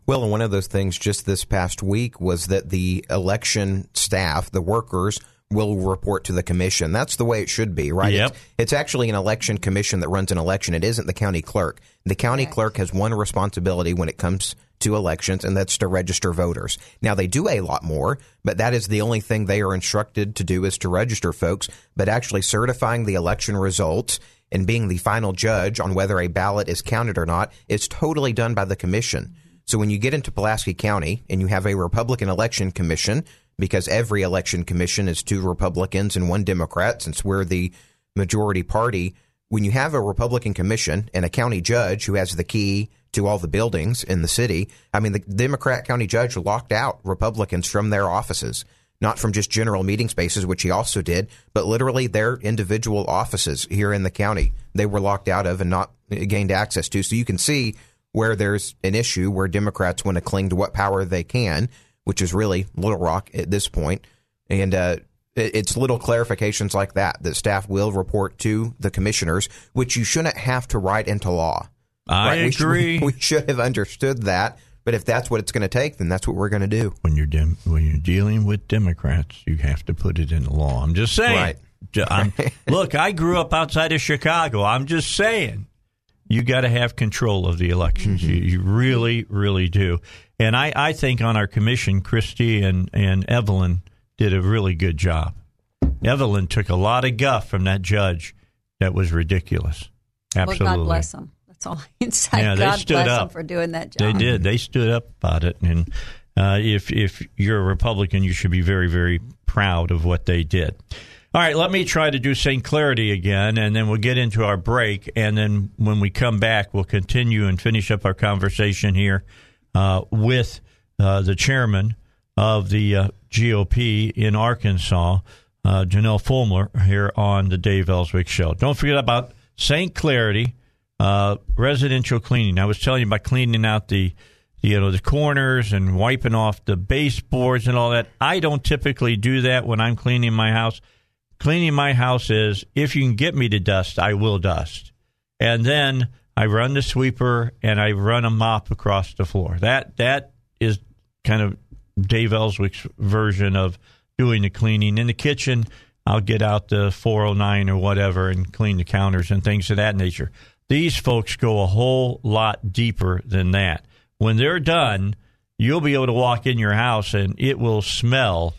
Speaker 7: Well, and one of those things just this past week was that the election staff, the workers, will report to the commission. That's the way it should be, right?
Speaker 1: Yep.
Speaker 7: It's, it's actually an election commission that runs an election. It isn't the county clerk. The county clerk has one responsibility when it comes to elections, and that's to register voters. Now, they do a lot more, but that is the only thing they are instructed to do is to register folks. But actually certifying the election results and being the final judge on whether a ballot is counted or not is totally done by the commission. So when you get into Pulaski County and you have a Republican election commission, because every election commission is two Republicans and one Democrat, since we're the majority party, when you have a Republican commission and a county judge who has the key to all the buildings in the city, I mean, the Democrat county judge locked out Republicans from their offices, not from just general meeting spaces, which he also did, but literally their individual offices here in the county. They were locked out of and not gained access to. So you can see where there's an issue where Democrats want to cling to what power they can, which is really Little Rock at this point. And uh, it's little clarifications like that that staff will report to the commissioners, which you shouldn't have to write into law.
Speaker 1: I
Speaker 7: right?
Speaker 1: agree.
Speaker 7: We, we should have understood that. But if that's what it's going to take, then that's what we're going to do.
Speaker 1: When you're dem- when you're dealing with Democrats, you have to put it in the law. I'm just saying.
Speaker 7: Right.
Speaker 1: I'm, look, I grew up outside of Chicago. I'm just saying. You got to have control of the elections.
Speaker 7: Mm-hmm.
Speaker 1: You, you really, really do. And I, I think on our commission, Christy and, and Evelyn did a really good job. Evelyn took a lot of guff from that judge that was ridiculous. Absolutely.
Speaker 6: Well, God bless them. That's all I can say.
Speaker 1: Yeah, they
Speaker 6: God
Speaker 1: stood
Speaker 6: bless
Speaker 1: up.
Speaker 6: them for doing that job.
Speaker 1: They did. They stood up about it, and uh, if if you're a Republican, you should be very very proud of what they did. All right, let me try to do St. Clarity again, and then we'll get into our break. And then when we come back, we'll continue and finish up our conversation here with uh, the chairman of the uh, GOP in Arkansas, uh, Jonelle Fulmer, here on the Dave Elswick Show. Don't forget about St. Clarity uh, residential cleaning. I was telling you about cleaning out the you know the corners and wiping off the baseboards and all that. I don't typically do that when I'm cleaning my house. Cleaning my house is if you can get me to dust, I will dust, and then I run the sweeper and I run a mop across the floor. That that is kind of Dave Elswick's version of doing the cleaning in the kitchen. I'll get out the 409 or whatever and clean the counters and things of that nature. These folks go a whole lot deeper than that. When they're done, you'll be able to walk in your house and it will smell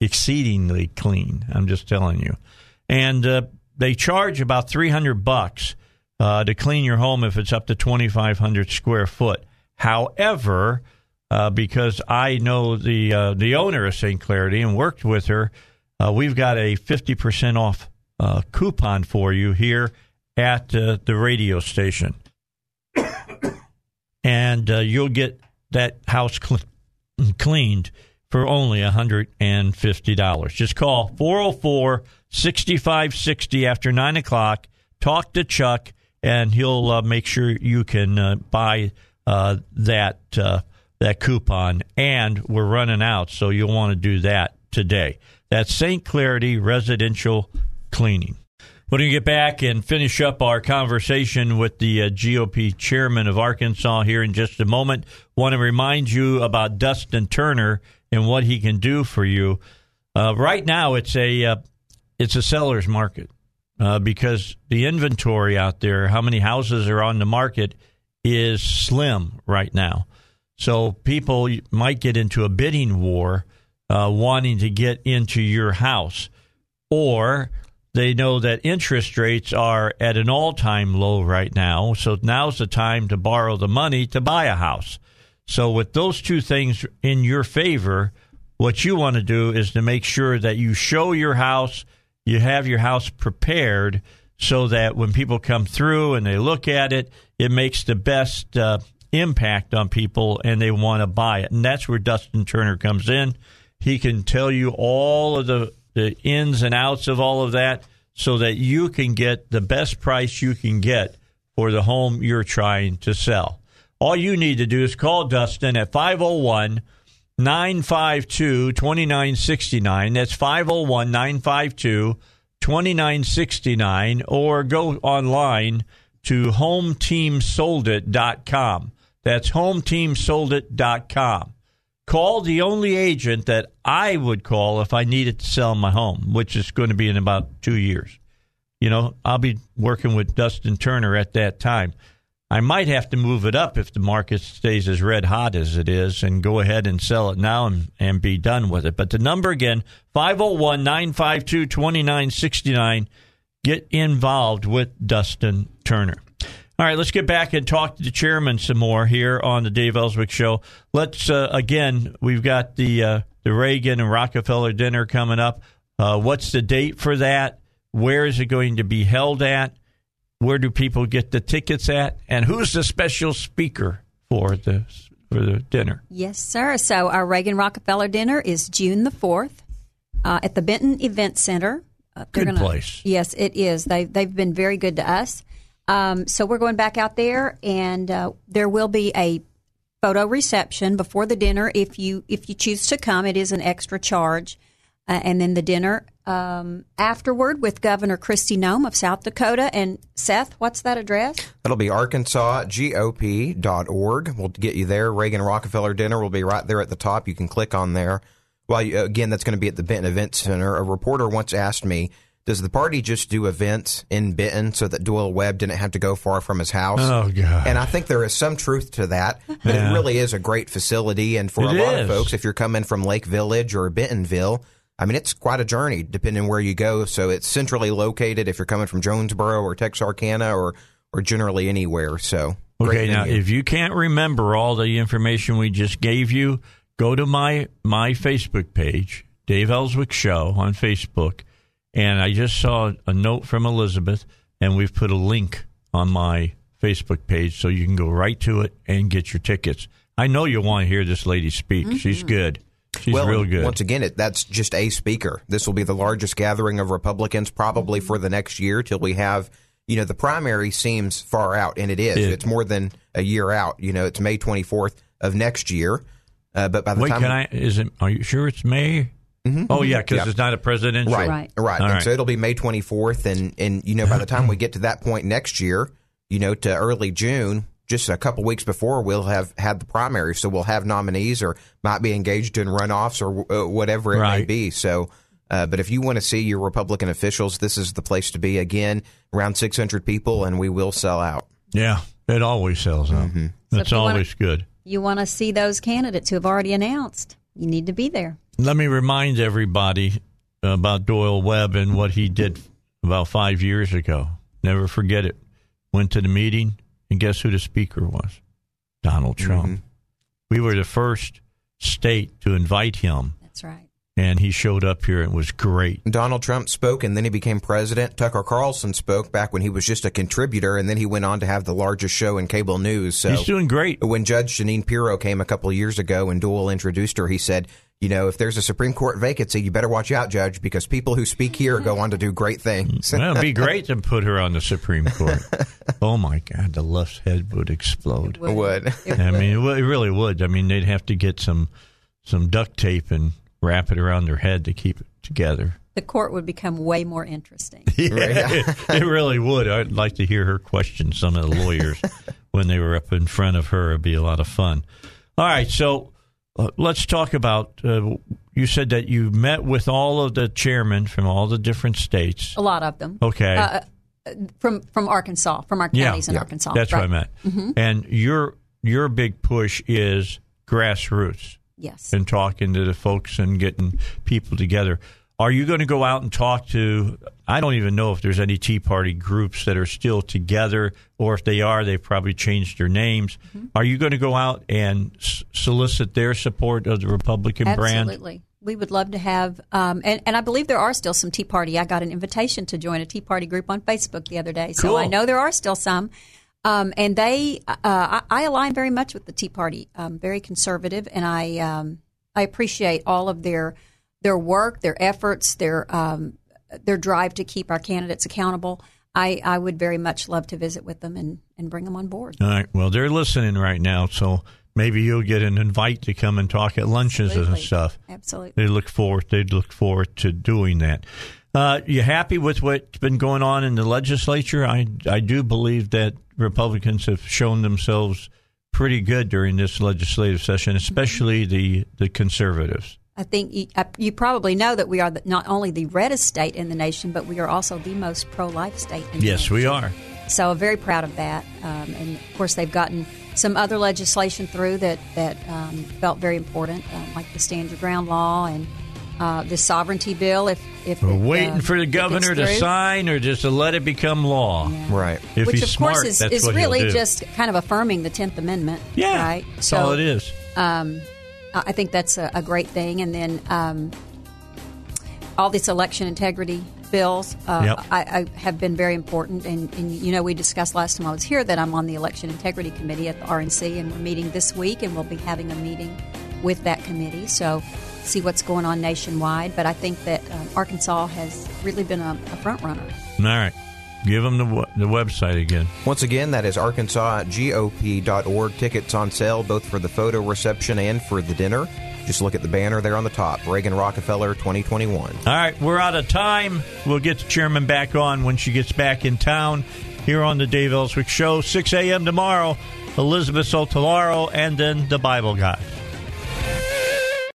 Speaker 1: exceedingly clean. I'm just telling you. And uh, they charge about 300 bucks uh, to clean your home if it's up to 2,500 square foot. However, uh, because I know the uh, the owner of St. Clarity and worked with her, uh, we've got a 50% off uh, coupon for you here at uh, the radio station. and you'll get that house cl- cleaned for only $150. Just call 404 6560 after 9 o'clock. Talk to Chuck, and he'll uh, make sure you can uh, buy uh, that, uh, that coupon. And we're running out, so you'll want to do that today. That's St. Clarity Residential Cleaning. Going to get back and finish up our conversation with the uh, GOP chairman of Arkansas here in just a moment. Want to remind you about Dustin Turner and what he can do for you. Uh, right now, it's a it's a seller's market uh, because the inventory out there, how many houses are on the market, is slim right now. So people might get into a bidding war, uh, wanting to get into your house, or they know that interest rates are at an all time low right now. So now's the time to borrow the money to buy a house. So, with those two things in your favor, what you want to do is to make sure that you show your house, you have your house prepared so that when people come through and they look at it, it makes the best uh, impact on people and they want to buy it. And that's where Dustin Turner comes in. He can tell you all of the the ins and outs of all of that so that you can get the best price you can get for the home you're trying to sell. All you need to do is call Dustin at 501 952 2969. That's 501 952 2969. Or go online to hometeamsoldit.com. That's hometeamsoldit.com call the only agent that I would call if I needed to sell my home, which is going to be in about two years. You know, I'll be working with Dustin Turner at that time. I might have to move it up if the market stays as red hot as it is and go ahead and sell it now and, and be done with it. But the number again, 501 952 2969. get involved with Dustin Turner. All right, let's get back and talk to the chairman some more here on the Dave Elswick Show. Let's uh, again, we've got the uh, the Reagan and Rockefeller dinner coming up. Uh, what's the date for that? Where is it going to be held at? Where do people get the tickets at? And who's the special speaker for the for the dinner?
Speaker 6: Yes, sir. So our Reagan Rockefeller dinner is June the fourth uh, at the Benton Event Center. Uh,
Speaker 1: Good place.
Speaker 6: Yes, it is. They they've been very good to us. Um, so we're going back out there, and uh, there will be a photo reception before the dinner. If you if you choose to come, it is an extra charge, uh, and then the dinner um, afterward with Governor Kristi Noem of South Dakota. And Seth, what's that address?
Speaker 7: That'll be arkansasgop.org. We'll get you there. Reagan Rockefeller dinner will be right there at the top. You can click on there. Well, again, that's going to be at the Benton Event Center. A reporter once asked me, does the party just do events in Benton so that Doyle Webb didn't have to go far from his house?
Speaker 1: Oh, God.
Speaker 7: And I think there is some truth to that. But
Speaker 1: Yeah.
Speaker 7: it really is a great facility. And for
Speaker 1: It
Speaker 7: a lot
Speaker 1: is.
Speaker 7: of folks, if you're coming from Lake Village or Bentonville, I mean, it's quite a journey depending where you go. So it's centrally located if you're coming from Jonesboro or Texarkana or, or generally anywhere. So
Speaker 1: Okay, now
Speaker 7: venue.
Speaker 1: if you can't remember all the information we just gave you, go to my my Facebook page, Dave Elswick Show on Facebook, and I just saw a note from Elizabeth, and we've put a link on my Facebook page so you can go right to it and get your tickets. I know you want to hear this lady speak. She's mm-hmm. good. She's
Speaker 7: well,
Speaker 1: real good.
Speaker 7: Once again, it, that's just a speaker. This will be the largest gathering of Republicans probably for the next year till we have. You know, the primary seems far out, and it is.
Speaker 1: It-
Speaker 7: it's more than a year out. You know, it's May 24th of next year. Uh, but by the
Speaker 1: Wait,
Speaker 7: time
Speaker 1: can I? Is it? Are you sure it's May? Oh yeah, because
Speaker 7: Yeah.
Speaker 1: it's not a presidential.
Speaker 7: Right,
Speaker 6: Right.
Speaker 7: right. And
Speaker 1: right.
Speaker 7: so it'll be May 24th, and and you know by the time we get to that point next year, you know to early June, just a couple weeks before, we'll have had the primary, so we'll have nominees or might be engaged in runoffs or uh, whatever it may be. So. Uh, but if you want to see your Republican officials, this is the place to be. Again, around 600 people, and we will sell out.
Speaker 1: Yeah, it always sells out.
Speaker 7: Mm-hmm.
Speaker 1: That's
Speaker 6: if you wanna-
Speaker 1: always good.
Speaker 6: You want to see those candidates who have already announced. You need to be there.
Speaker 1: Let me remind everybody about Doyle Webb and what he did about five years ago. Never forget it. Went to the meeting, and guess who the speaker was? Donald Trump.
Speaker 7: Mhm.
Speaker 1: We were the first state to invite him,
Speaker 6: That's right.
Speaker 1: and he showed up here and was great.
Speaker 7: Donald Trump spoke and then he became president. Tucker Carlson spoke back when he was just a contributor, and then he went on to have the largest show in cable news. So
Speaker 1: He's doing great.
Speaker 7: when Judge Jeanine Pirro came a couple of years ago and Doyle introduced her, he said, you know, if there's a Supreme Court vacancy, you better watch out, Judge, because people who speak here go on to do great things.
Speaker 1: Well, it'd be great to put her on the Supreme Court. oh my God, the left's head would explode.
Speaker 7: Would.
Speaker 6: It
Speaker 1: I mean, it really would. I mean, they'd have to get some some duct tape and wrap it around their head to keep it together.
Speaker 6: the court would become way more interesting.
Speaker 1: Yeah, it, it really would. I'd like to hear her question some of the lawyers when they were up in front of her. It'd be a lot of fun. All right, so let's talk about. Uh, you said that you met with all of the chairmen from all the different states.
Speaker 6: A lot of them.
Speaker 1: Okay.
Speaker 6: Uh, uh, from from Arkansas, from our counties in
Speaker 1: yeah,
Speaker 6: Arkansas.
Speaker 1: That's
Speaker 6: right.
Speaker 1: what I meant. And your your big push is grassroots.
Speaker 6: Yes.
Speaker 1: and talking to the folks and getting people together. Are you going to go out and talk to? I don't even know if there's any Tea Party groups that are still together, or if they are, they've probably changed their names.
Speaker 6: Mm-hmm.
Speaker 1: Are you going to go out and s- solicit their support of the Republican brand?
Speaker 6: Absolutely. We would love to have, um, and, and I believe there are still some Tea Party. I got an invitation to join a Tea Party group on Facebook the other day, so
Speaker 1: Cool.
Speaker 6: I know there are still some. Um, and they, uh, I, I align very much with the Tea Party, um, very conservative, and I, um, I appreciate all of their their work, their efforts, their um, their drive to keep our candidates accountable. I, I would very much love to visit with them and, and bring them on board.
Speaker 1: All right. Well, they're listening right now, so maybe you'll get an invite to come and talk at lunches and stuff.
Speaker 6: Absolutely.
Speaker 1: They look forward. They look forward to doing that. Uh, you happy with what's been going on in the legislature? I I do believe that Republicans have shown themselves pretty good during this legislative session, especially the the conservatives.
Speaker 6: I think you, uh, you probably know that we are the, not only the reddest state in the nation, but we are also the most pro-life state. In the
Speaker 1: Yes,
Speaker 6: nation.
Speaker 1: we are.
Speaker 6: So very proud of that. Um, and of course, they've gotten some other legislation through that that um, felt very important, um, like the stand your ground law and uh, the sovereignty bill. If if
Speaker 1: We're
Speaker 6: it,
Speaker 1: waiting
Speaker 6: uh,
Speaker 1: for the
Speaker 6: if it gets
Speaker 1: governor to sign or just to let it become law.
Speaker 7: Right.
Speaker 1: If
Speaker 6: which
Speaker 1: he's
Speaker 6: of
Speaker 1: smart,
Speaker 6: course is,
Speaker 1: that's
Speaker 6: is
Speaker 1: what
Speaker 6: really just kind of affirming the Tenth Amendment.
Speaker 1: Yeah,
Speaker 6: right.
Speaker 1: that's all it is.
Speaker 6: Um, I think that's a, a great thing, and then um, all these election integrity bills uh,
Speaker 1: Yep.
Speaker 6: I, I have been very important. And, and you know, we discussed last time I was here that I'm on the election integrity committee at the RNC, and we're meeting this week, and we'll be having a meeting with that committee. So see what's going on nationwide. But I think that um, Arkansas has really been a, a front runner.
Speaker 1: All right. Give them the, the website again.
Speaker 7: Once again, that is arkansasgop.org. Tickets on sale both for the photo reception and for the dinner. Just look at the banner there on the top Reagan Rockefeller 2021.
Speaker 1: All right, we're out of time. We'll get the chairman back on when she gets back in town here on the Dave Elswick Show, 6 a.m. tomorrow. Elizabeth Sotolaro and then the Bible guy.